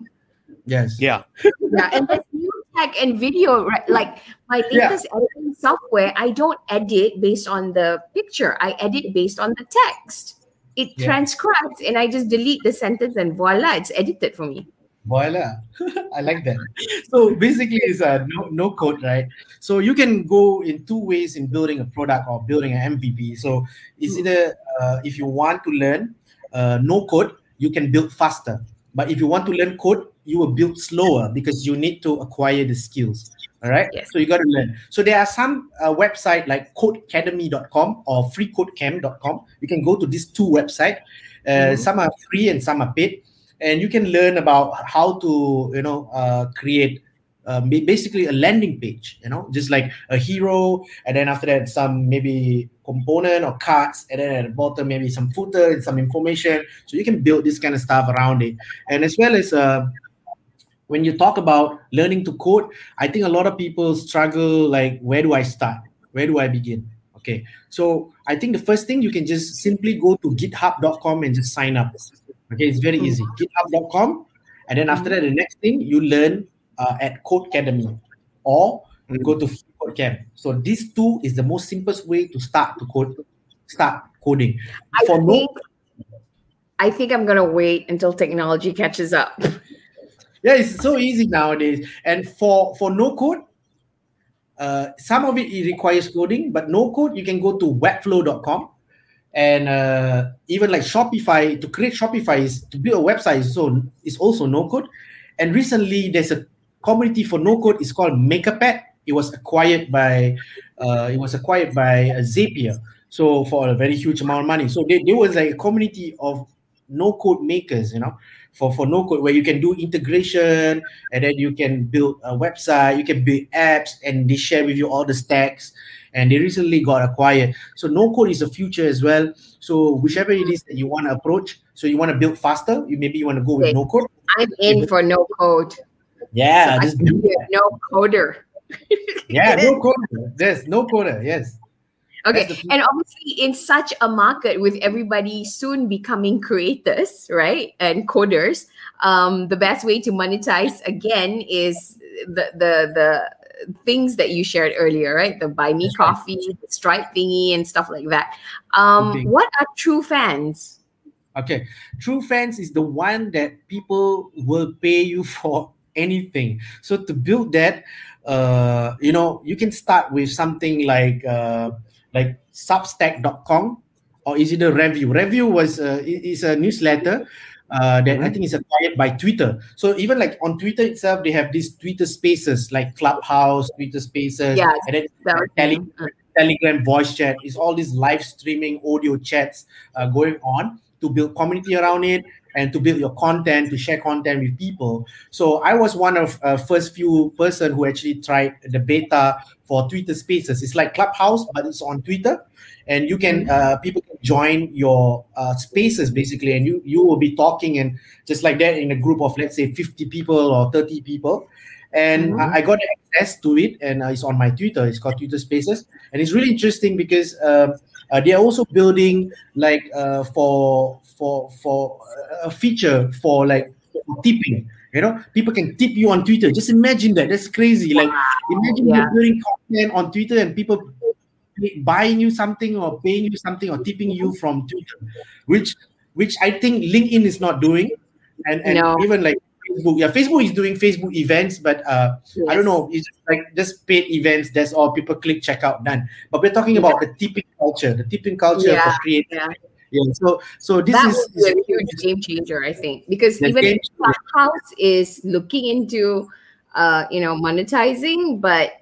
yes Yeah. Yeah, and there's new tech and video, right? Like my Yeah. latest editing software, I don't edit based on the picture. I edit based on the text. it yeah. transcribes and I just delete the sentence and voila, it's edited for me. Voila. I like that. So basically it's a no, no code, right? So you can go in two ways in building a product or building an MVP. So it's hmm. either uh, if you want to learn uh, no code, you can build faster. But if you want to learn code, you will build slower because you need to acquire the skills. All right. Yes. So you got to learn. So there are some uh, website like codecademy.com or freecodecamp.com. You can go to these two websites. Uh, mm-hmm. Some are free and some are paid, and you can learn about how to you know uh, create uh, basically a landing page. You know, just like a hero, and then after that some maybe component or cards, and then at the bottom maybe some footer and some information. So you can build this kind of stuff around it, and as well as uh, when you talk about learning to code, I think a lot of people struggle like, where do I start? Where do I begin? Okay, so I think the first thing you can just simply go to github.com and just sign up. Okay, it's very easy. github.com, and then after that, the next thing you learn uh, at Codecademy or mm-hmm. go to Code Camp. So these two is the most simplest way to start to code, start coding. I For think, no, I think I'm gonna wait until technology catches up. yeah, it's so easy nowadays. And for for no code, uh, some of it, it requires coding, but no code, you can go to webflow.com and uh, even like Shopify to create Shopify is to build a website so is also no code. And recently, there's a community for no code. It's called MakerPad. It was acquired by uh, it was acquired by uh, Zapier. So for a very huge amount of money. So there, there was like a community of no code makers, you know, for, for no code where you can do integration and then you can build a website, you can build apps and they share with you all the stacks. And they recently got acquired. So no code is the future as well. So whichever it is that you want to approach, so you want to build faster, you maybe you want to go with no code. I'm in for no code. Yeah, so no coder. yeah, no coder. Yes, no coder. Yes. Okay, and obviously, in such a market with everybody soon becoming creators, right, and coders, um, the best way to monetize again is the the the things that you shared earlier, right? The buy me That's coffee, right. the Stripe thingy, and stuff like that. Um, what are true fans? Okay, true fans is the one that people will pay you for anything. So to build that, uh, you know, you can start with something like. Uh, like substack.com or is it a Revue Revue was uh, is a newsletter uh, that mm-hmm. I think is acquired by Twitter. So even like on Twitter itself, they have these Twitter Spaces like Clubhouse, Twitter Spaces, yeah, and then Telegram, mm. Telegram voice chat. Is all these live streaming audio chats uh, going on to build community around it and to build your content to share content with people. So I was one of uh, first few person who actually tried the beta for Twitter Spaces. It's like Clubhouse, but it's on Twitter, and you can mm-hmm. uh, people can join your uh, spaces basically, and you you will be talking and just like that in a group of let's say fifty people or thirty people. And mm-hmm. I, I got access to it, and uh, it's on my Twitter. It's called Twitter Spaces, and it's really interesting because um, uh, they are also building like uh, for for for a feature for like tipping you know, people can tip you on Twitter. Just imagine that. That's crazy. Like, imagine yeah. you're doing content on Twitter and people buying you something or paying you something or tipping you from Twitter, which which I think LinkedIn is not doing, and and no. even like Facebook, yeah, Facebook is doing Facebook events, but uh, yes. I don't know, it's just like just paid events. That's all. People click checkout done. But we're talking about the tipping culture, the tipping culture yeah. for creators. Yeah yeah so so this that is, is a huge game changer i think because even if Clubhouse is looking into uh you know monetizing but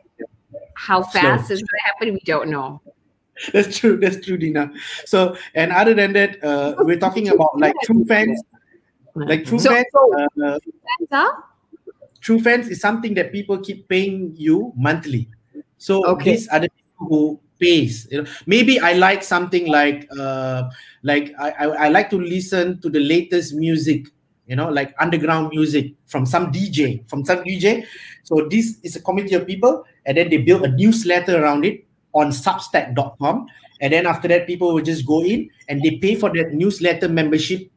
how fast so, is going to happen we don't know. That's true that's true dina. So and other than that uh we're talking about like true fans like true so, fans uh, true fans is something that people keep paying you monthly. So okay. these are the people who pays you know. Maybe i like something like uh like I, I, I like to listen to the latest music you know like underground music from some dj from some dj so this is a committee of people and then they build a newsletter around it on substack.com and then after that people will just go in and they pay for that newsletter membership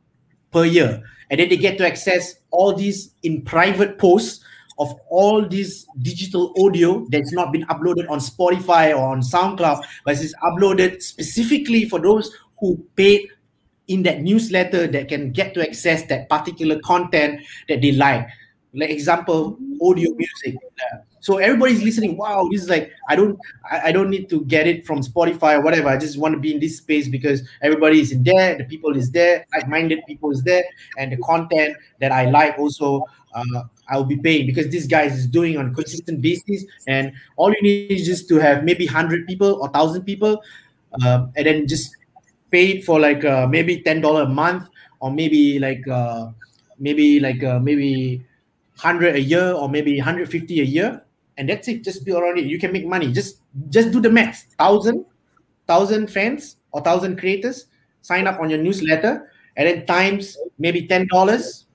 per year. And then they get to access all these in private posts of all this digital audio that's not been uploaded on Spotify or on SoundCloud, but it's uploaded specifically for those who paid in that newsletter that can get to access that particular content that they like. Like example, audio music. So everybody's listening. Wow, this is like I don't I, I don't need to get it from Spotify or whatever. I just want to be in this space because everybody is in there, the people is there, like-minded people is there, and the content that I like also uh, I'll be paying because this guy is doing on a consistent basis. And all you need is just to have maybe hundred people or thousand people, uh, and then just pay it for like uh, maybe ten dollar a month or maybe like uh, maybe like uh, maybe hundred a year or maybe hundred fifty a year, and that's it. Just be around it. You can make money. Just just do the math. Thousand, thousand fans or thousand creators sign up on your newsletter, and then times maybe ten dollars.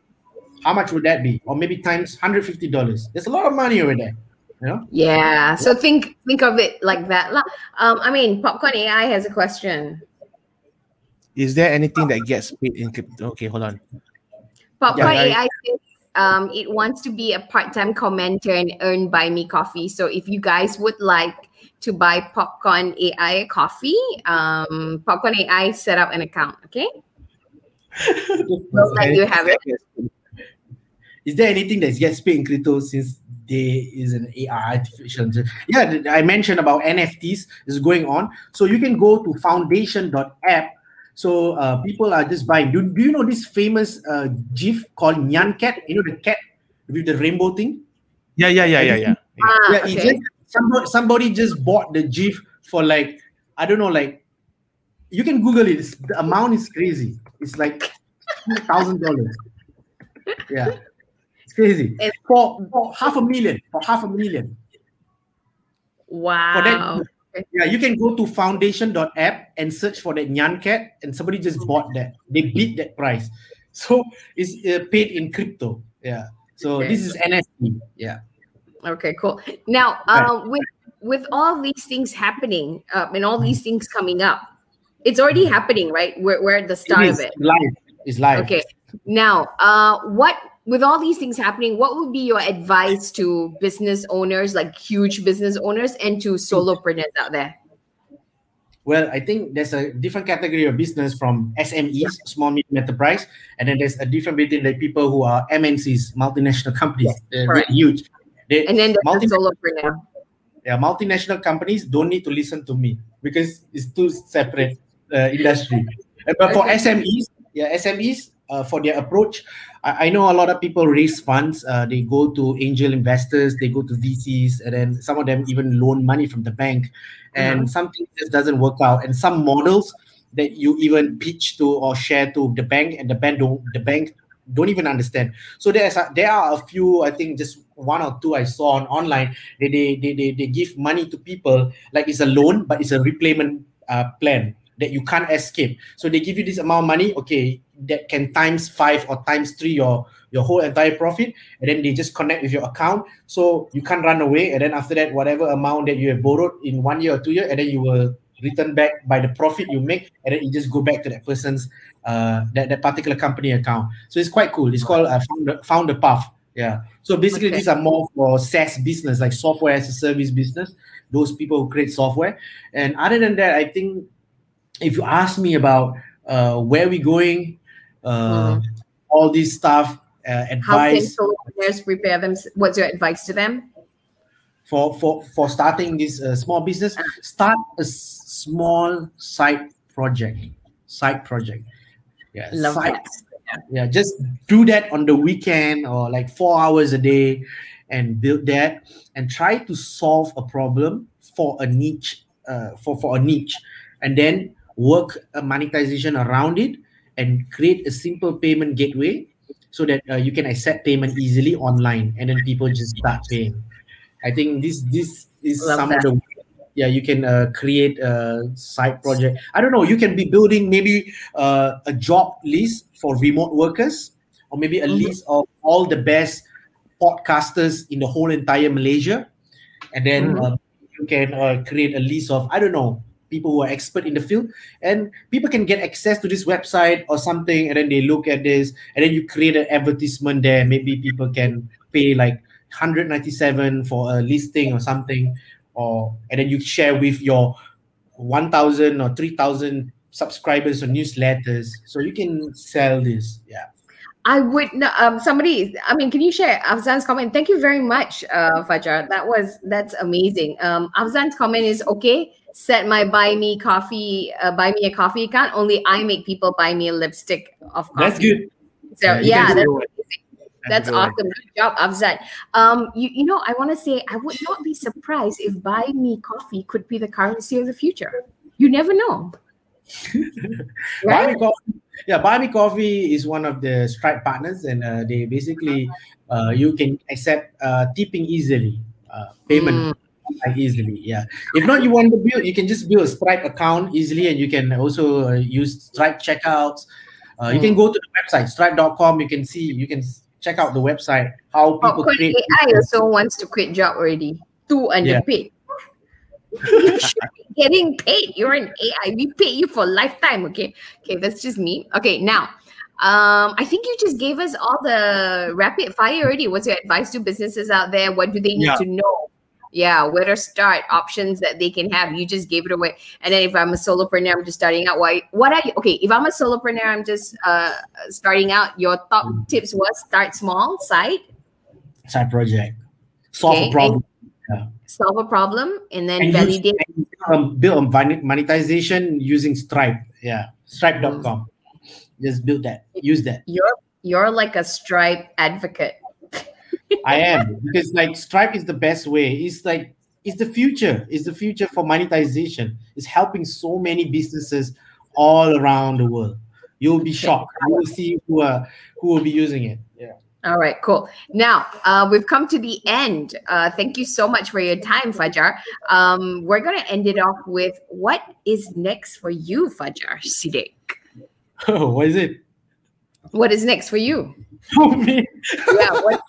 How much would that be? Or maybe times hundred fifty dollars. There's a lot of money over there. You know? Yeah. So think think of it like that. Um, I mean, Popcorn AI has a question. Is there anything that gets paid in crypto? Okay, hold on. Popcorn yeah, AI says um, it wants to be a part-time commenter and earn buy me coffee. So if you guys would like to buy Popcorn AI coffee, um, Popcorn AI set up an account. Okay. we'll let you have it. Is there anything that gets paid in crypto since there is an AI artificial? Yeah, I mentioned about NFTs is going on. So you can go to foundation.app so uh, people are just buying. Do, do you know this famous uh, GIF called Nyan Cat? You know the cat with the rainbow thing? Yeah, yeah, yeah, yeah, yeah. Ah, yeah, okay. just, somebody, somebody just bought the GIF for like, I don't know, like, you can Google it. It's, the amount is crazy. It's like $2,000. Yeah. It's crazy. It's, for, for half a million. For half a million. Wow. For that, yeah, you can go to foundation.app and search for that Nyan cat, and somebody just bought that. They beat that price. So it's uh, paid in crypto. Yeah. So okay. this is NFT. Yeah. Okay, cool. Now, um, with with all these things happening uh, and all these things coming up, it's already happening, right? We're, we're at the start it of it. Live. It's live. Okay. Now, uh, what with all these things happening, what would be your advice to business owners, like huge business owners, and to solopreneurs out there? Well, I think there's a different category of business from SMEs, small medium enterprise, and then there's a different between like people who are MNCs, multinational companies, really huge. They, and then multi- solopreneur. Yeah, multinational companies don't need to listen to me because it's two separate uh, industry. but for SMEs, yeah, SMEs uh, for their approach, I, I, know a lot of people raise funds. Uh, they go to angel investors, they go to VCs, and then some of them even loan money from the bank. And mm-hmm. something just doesn't work out. And some models that you even pitch to or share to the bank, and the bank don't the bank don't even understand. So there's a, there are a few, I think, just one or two I saw on online. They they they they, they give money to people like it's a loan, but it's a repayment uh, plan that you can't escape. So they give you this amount of money, okay, that can times five or times three your your whole entire profit, and then they just connect with your account, so you can't run away. And then after that, whatever amount that you have borrowed in one year or two year, and then you will return back by the profit you make, and then you just go back to that person's uh that, that particular company account. So it's quite cool. It's called uh, founder Founderpath. Yeah. So basically, okay. these are more for SaaS business, like software as a service business. Those people who create software. And other than that, I think if you ask me about uh, where we're going, uh, mm. all this stuff, uh, advice. How can prepare them? What's your advice to them? For for for starting this uh, small business, start a small side project. Side project. Yeah, Love side. Yeah, just do that on the weekend or like four hours a day, and build that and try to solve a problem for a niche. Uh, for for a niche, and then work a monetization around it and create a simple payment gateway so that uh, you can accept payment easily online and then people just start paying i think this this is Love some that. of the yeah you can uh, create a side project i don't know you can be building maybe uh, a job list for remote workers or maybe a mm-hmm. list of all the best podcasters in the whole entire malaysia and then mm-hmm. Uh, you can uh, create a list of i don't know people who are expert in the field. And people can get access to this website or something and then they look at this and then you create an advertisement there. Maybe people can pay like 197 for a listing or something or and then you share with your 1000 or 3000 subscribers or newsletters. So you can sell this yeah I would um somebody I mean can you share Afzan's comment thank you very much uh Fajar that was that's amazing um Afzan's comment is okay set my buy me coffee uh, buy me a coffee account only I make people buy me a lipstick of coffee that's good so yeah, yeah that's, that's awesome. Good job, Afzan. Um, you, you know, I want to say I would not be surprised if buy me coffee could be the currency of the future. You never know. right? Buy me coffee. Yeah, buy me coffee is one of the Stripe partners, and uh, they basically uh, you can accept uh, tipping easily, uh, payment. Mm. Easily, yeah. If not, you want to build, you can just build a Stripe account easily, and you can also uh, use Stripe checkouts. Uh, mm. You can go to the website stripe.com. You can see, you can check out the website how people oh, create. AI also wants to quit job already. Two underpaid. Yeah. You should be getting paid. You're an AI. We pay you for lifetime. Okay. Okay, that's just me. Okay, now. Um, I think you just gave us all the rapid fire already. What's your advice to businesses out there? What do they need yeah. to know? yeah where to start options that they can have you just gave it away and then if i'm a solopreneur i'm just starting out why what are you okay if i'm a solopreneur i'm just uh starting out your top mm-hmm. tips was start small side side project solve okay. a problem yeah. solve a problem and then and validate use, um, build on monetization using stripe yeah stripe.com mm. just build that use that you're you're like a stripe advocate I am because like Stripe is the best way. It's like it's the future. It's the future for monetization. It's helping so many businesses all around the world. You'll be shocked. You will see who are who will be using it. Yeah. All right, cool. Now uh, we've come to the end. Uh, thank you so much for your time, Fajar. Um, we're gonna end it off with what is next for you, Fajar Siddiq. Oh, what is it? What is next for you? Oh, me. yeah. What,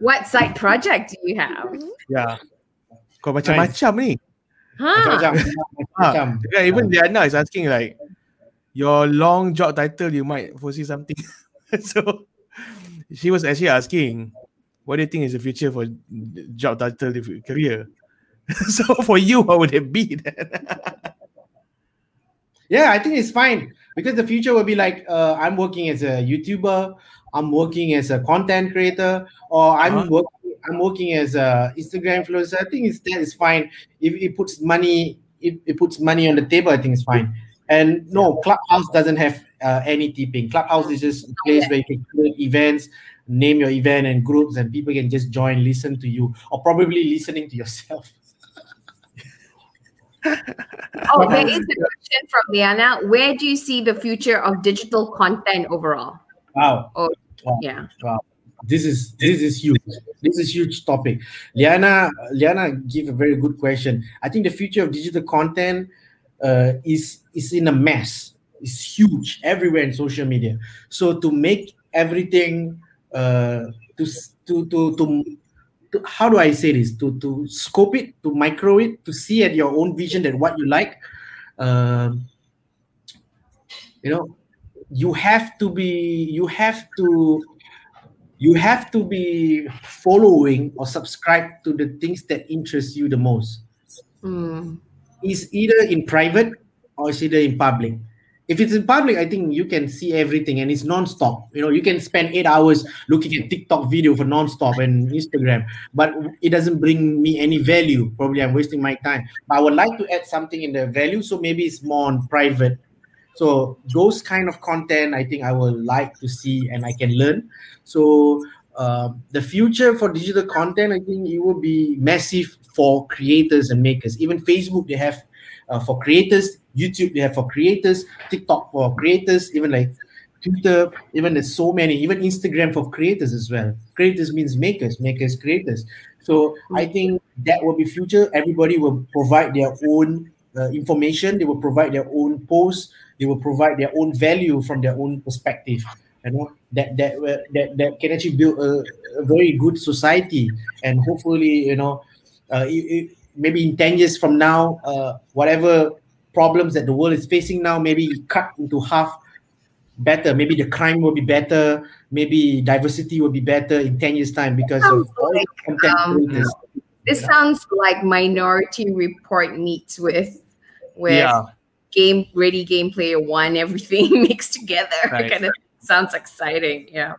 what side project do you have? Yeah. Kau macam-macam ni. Huh. Macam-macam. Yeah, even Diana is asking like, your long job title, you might foresee something. so she was actually asking, what do you think is the future for job title career? so for you, what would it be then? yeah, I think it's fine because the future will be like uh, I'm working as a YouTuber I'm working as a content creator or I'm uh-huh. working I'm working as a Instagram influencer. I think it's that is fine. If it puts money, if it puts money on the table, I think it's fine. And no, Clubhouse doesn't have uh, any tipping. Clubhouse is just a place where you can create events, name your event and groups, and people can just join, listen to you, or probably listening to yourself. oh, there is a question from Liana. Where do you see the future of digital content overall? Wow. Oh, wow. yeah. Wow. This is this is huge. This is huge topic. Liana Liana gave a very good question. I think the future of digital content uh, is is in a mess. It's huge everywhere in social media. So to make everything uh, to, to to to to how do I say this? To to scope it, to micro it, to see at your own vision that what you like. Uh, you know, you have to be you have to you have to be following or subscribe to the things that interest you the most mm. is either in private or it's either in public if it's in public i think you can see everything and it's non-stop you know you can spend eight hours looking at tiktok video for non-stop and instagram but it doesn't bring me any value probably i'm wasting my time but i would like to add something in the value so maybe it's more on private so those kind of content, I think I will like to see and I can learn. So uh, the future for digital content, I think it will be massive for creators and makers. Even Facebook, they have uh, for creators. YouTube, they have for creators. TikTok for creators. Even like Twitter, even there's so many. Even Instagram for creators as well. Creators means makers, makers, creators. So I think that will be future. Everybody will provide their own uh, information. They will provide their own posts they will provide their own value from their own perspective you know that that that, that can actually build a, a very good society and hopefully you know uh, it, it, maybe in 10 years from now uh, whatever problems that the world is facing now maybe cut into half better. Maybe the crime will be better. Maybe diversity will be better in 10 years time because of all like, content um, this sounds like minority report meets with with yeah. Game ready game player one everything mixed together. Right. kind of sounds exciting yeah.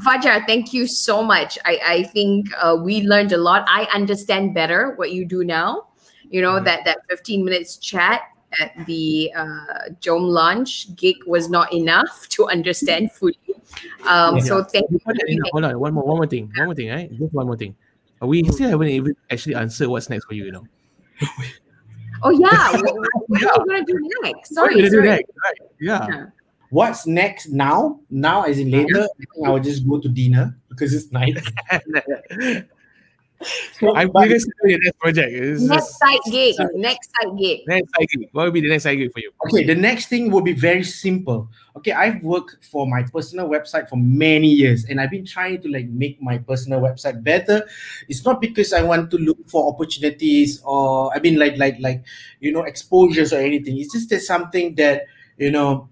Fajar thank you so much. I i think uh, we learned a lot. I understand better what you do now. You know Mhm. that that 15 minutes chat at the uh Jom launch gig was not enough to understand fully um so thank you Before that, hold on, one more, one more thing, one more thing, right? Just one more thing. We still haven't even actually answered what's next for you, you know. oh yeah what, what are we gonna do next What sorry, are you gonna do next? Right. Yeah. Yeah. What's next now? Now, as in later, I think I will just go to dinner because it's night. So, I'm but- curious to know your next project. It's next just- side gig next side gig next side gig. What will be the next side gig for you? Okay, the next thing will be very simple. Okay, I've worked for my personal website for many years and I've been trying to like make my personal website better. It's not because I want to look for opportunities or I mean like like like you know exposures or anything. It's just that something that you know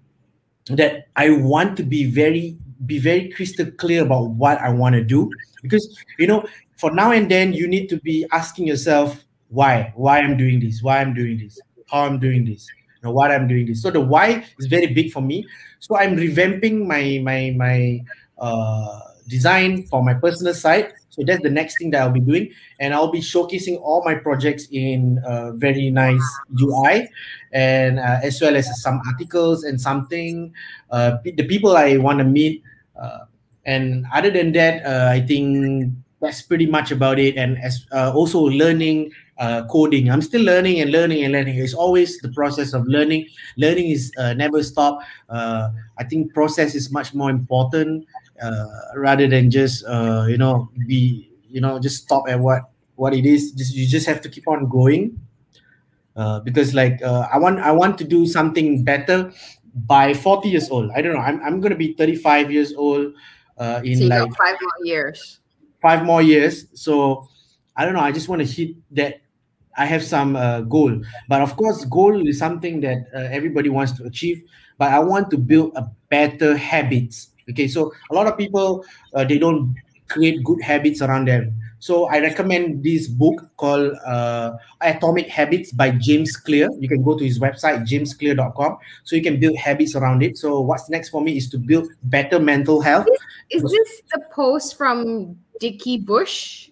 that I want to be very be very crystal clear about what I want to do because you know for now and then you need to be asking yourself why? Why I'm doing this? Why I'm doing this? How I'm doing this? You know what I'm doing this? So the why is very big for me. So I'm revamping my my my uh, design for my personal site so that's the next thing that I'll be doing. And I'll be showcasing all my projects in uh, very nice UI and uh, as well as some articles and something uh, the people I want to meet uh, and other than that uh, I think that's pretty much about it. And as uh, also learning uh, coding. I'm still learning and learning and learning. It's always the process of learning. Learning is uh, never stop. Uh, i think process is much more important uh, rather than just you know be you know just stop at what what it is. Just you just have to keep on going. Because like i want i want to do something better by 40 years old. I don't know. I'm, I'm gonna be 35 years old uh, in so like five more years five more years. So I don't know. I just want to hit that. I have some uh, goal, but of course, goal is something that uh, everybody wants to achieve. But I want to build a better habits. Okay, so a lot of people uh, they don't create good habits around them. So I recommend this book called uh, Atomic Habits by James Clear. You can go to his website jamesclear.com so you can build habits around it. So what's next for me is to build better mental health. Is this the post from Dickie Bush?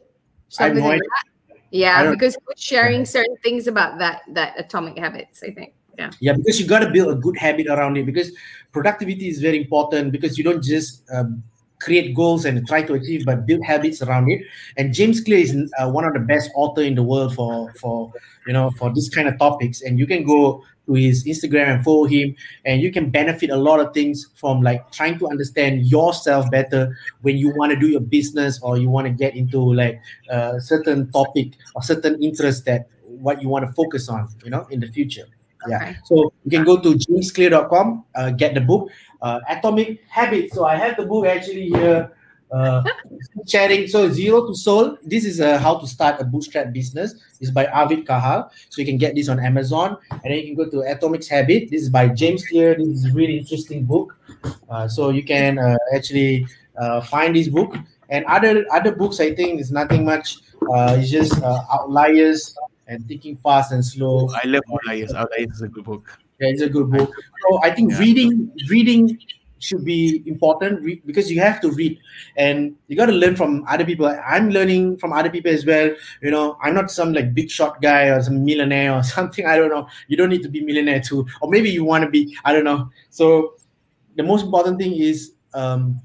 Something like that? Yeah, because he was sharing certain things about that that atomic habits. I think. Yeah. yeah because you got to build a good habit around it because productivity is very important because you don't just um, create goals and try to achieve but build habits around it. And james clear is uh, one of the best author in the world for for you know for this kind of topics. And you can go to his instagram and follow him and you can benefit a lot of things from like trying to understand yourself better when you want to do your business or you want to get into like a certain topic or certain interest that what you want to focus on you know in the future. Yeah. Okay. so you can go to jamesclear.com uh, get the book uh, atomic habits. So i have the book actually here uh, sharing. So Zero to Sold this is uh, how to start a bootstrap business. It's by Arvid Kahl. So you can get this on amazon. And then you can go to atomic habit. This is by james clear. This is a really interesting book. Uh, so you can uh, actually uh, find this book. And other other books i think is nothing much. Uh, it's just outliers and thinking fast and slow. I love Outliers. Outliers is a good book. Yeah, it's a good book. So I think Yeah. reading reading should be important re- because you have to read and you got to learn from other people. I'm learning from other people as well. You know, I'm not some like big shot guy or some millionaire or something. I don't know. You don't need to be millionaire too, or maybe you want to be. I don't know. So the most important thing is um,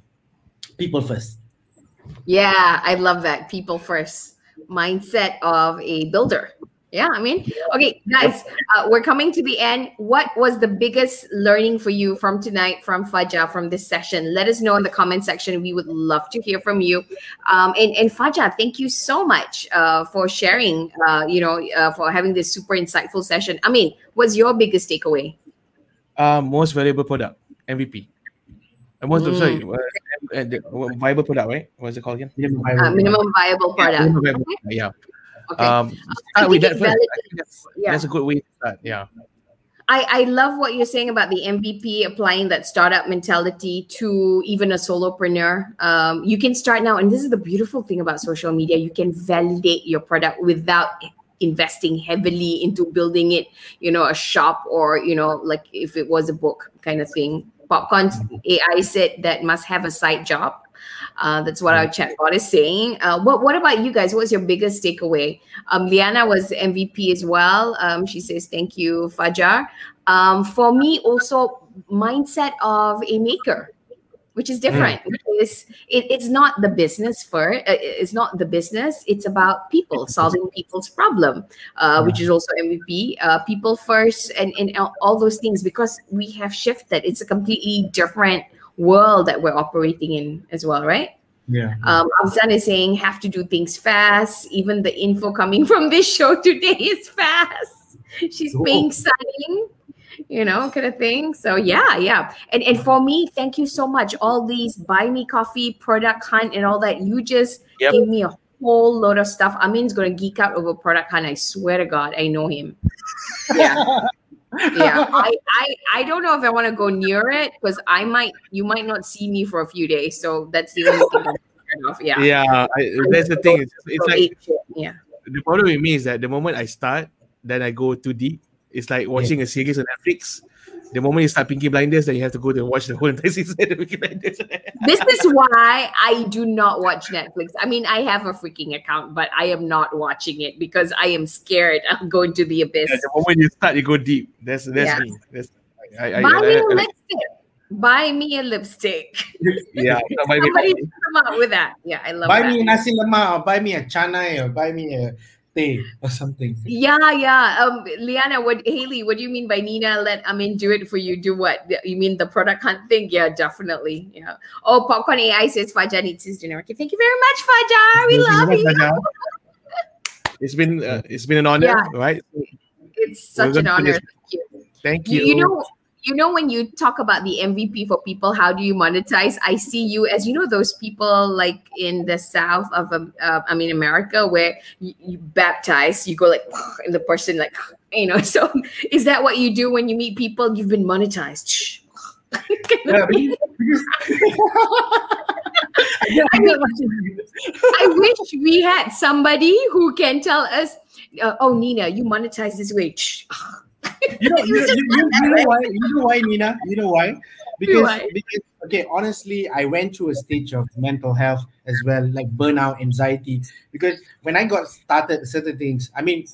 people first. Yeah, I love that people first mindset of a builder. Yeah, I mean, okay, guys, uh, we're coming to the end. What was the biggest learning for you from tonight, from Fajar, from this session? Let us know in the comment section. We would love to hear from you. Um, and, and Fajar, thank you so much uh, for sharing, uh, you know, uh, for having this super insightful session. I mean, what's your biggest takeaway? Um, most valuable product MVP. Uh, most Mm. sorry, uh, uh, the, uh, viable product, right? What's it called again? Minimum Uh, viable minimum viable product. Minimum viable product, Yeah. Okay. Um, I start think that it first. I think validates- that's, yeah. that's a good way to start. Yeah. I, I love what you're saying about the MVP applying that startup mentality to even a solopreneur. Um, you can start now, and this is the beautiful thing about social media. You can validate your product without investing heavily into building it, you know, a shop or, you know, like if it was a book kind of thing. Popcorn AI said that must have a side job. Uh, that's what our chatbot is saying. Uh, what What about you guys? What's your biggest takeaway? Um, Liana was MVP as well. Um, she says thank you, Fajar. Um, for me, also mindset of a maker which is different mm. because it, it's not the business for uh, it's not the business it's about people solving people's problem uh, which is also mvp uh, people first and, and all those things because we have shifted it's a completely different world that we're operating in as well right yeah. Um, Afzan is saying have to do things fast. Even the info coming from this show today is fast. She's being signing you know, kind of thing. So yeah, yeah. And and for me, thank you so much. All these buy me coffee, product hunt, and all that. You just yep. gave me a whole load of stuff. Amin's gonna geek out over product hunt. I swear to God, I know him. Yeah. yeah I, I i don't know if i want to go near it because i might you might not see me for a few days so that's the only thing I'm yeah yeah I, that's the thing it's, it's like yeah the problem with me is that the moment i start then i go too deep it's like watching yeah. a series on Netflix. The moment you start Peaky Blinders, then you have to go and watch the whole entire season of Peaky Blinders. this is why I do not watch Netflix. I mean, I have a freaking account, but I am not watching it because I am scared I'm going to the abyss. Yeah, the moment you start, you go deep. That's that's yeah. me. That's, I, I, buy I, me a lipstick. Buy me a lipstick. yeah, somebody come up with that. Yeah, I love. Buy that. me a nasi lemak, or buy me a chana, or buy me a or something. Yeah, yeah. Um, Liana, what Haley, what do you mean by Nina let I mean do it for you? Do what? You mean the product hunt thing? Yeah, definitely. Yeah. Oh, popcorn AI says Fajar needs his dinner. Okay, thank you very much, Fajar. We love you. It's been uh, it's been an honor, yeah. right? It's such an honor. Thank you. Thank you. You know, you know when you talk about the mvp for people how do you monetize? I see you as you know those people like in the south of um, uh, i mean america where you, you, baptize you go like and the person like you know so is that what you do when you meet people? You've been monetized. Yeah, I, mean, I wish we had somebody who can tell us, uh, oh, Nina, you monetize this way you know, you, you, you, you, know why? You know why, Nina? You know why? Because, why? because okay, honestly, I went through a stage of mental health as well, like burnout, anxiety. Because when I got started, certain things, I mean,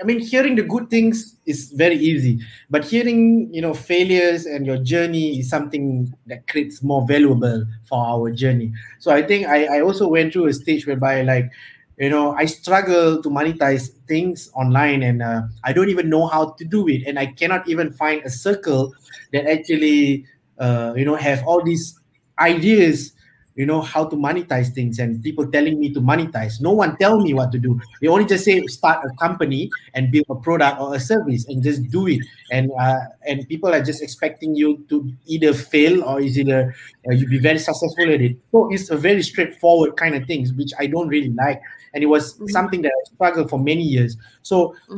I mean, hearing the good things is very easy, but hearing you know failures and your journey is something that creates more valuable for our journey. So I think I, I also went through a stage whereby like you know i struggle to monetize things online and uh, i don't even know how to do it. And i cannot even find a circle that actually uh, you know have all these ideas you know how to monetize things and people telling me to monetize. No one tell me what to do. They only just say start a company and build a product or a service and just do it. And uh, and people are just expecting you to either fail or is either uh, you be very successful at it. So it's a very straightforward kind of things which i don't really like and it was mm-hmm. something that I struggled for many years. So, mm-hmm.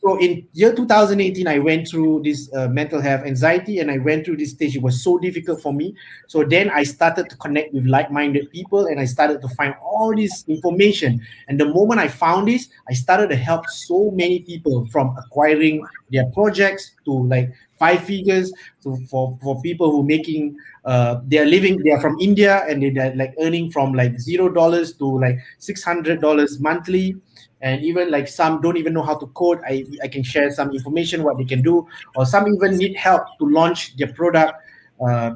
so in year 2018, I went through this uh, mental health anxiety, and I went through this stage. It was so difficult for me. So then I started to connect with like-minded people, and I started to find all this information. And the moment I found this, I started to help so many people from acquiring their projects to like five figures to, for for people who making uh, they are living they are from india and they're like earning from like zero dollars to like six hundred dollars monthly. And even like some don't even know how to code. I i can share some information what they can do. Or some even need help to launch their product uh,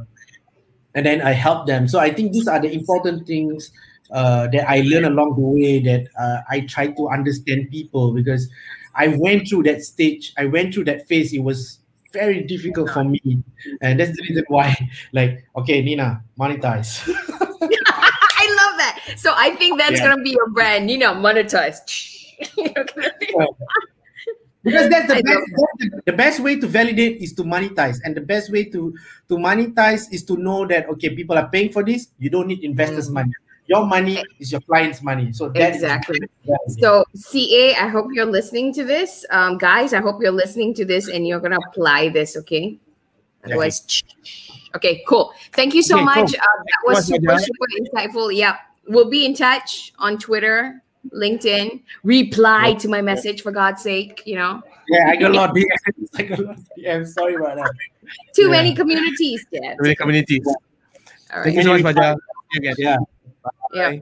and then i help them. So i think these are the important things uh, that i learn along the way that uh, i try to understand people because i went through that stage i went through that phase. It was very difficult for me. And that's the reason why, like, okay, Nina, monetize. I love that. So I think that's yeah. gonna be your brand, Nina, monetize. because that's the best, that's the best way to validate is to monetize and the best way to to monetize is to know that okay people are paying for this you don't need investors mm. money your money is your client's money. So that's exactly. So CA, I hope you're listening to this, um, guys. I hope you're listening to this and you're gonna apply this. Okay. Otherwise, okay, cool. Thank you so okay, much. Cool. Uh, that was super, super insightful. Yeah, we'll be in touch on Twitter LinkedIn. Reply to my message for God's sake. You know. Yeah, I got a lot of DMs. I got a lot of DMs. Sorry about that. Too Yeah. many communities. Yeah. Too many communities. All Thank you so much, Fajar. See you again. Yeah. Yeah.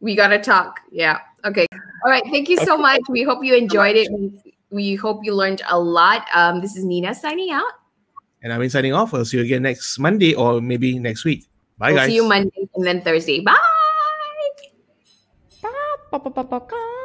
We gotta talk. Yeah. Okay. All right. Thank you so much. We hope you enjoyed it. We, we hope you learned a lot. Um, this is Nina signing out. And I'm signing off. We'll see you again next Monday or maybe next week. Bye, we'll guys. see you Monday and then Thursday. Bye. Ba.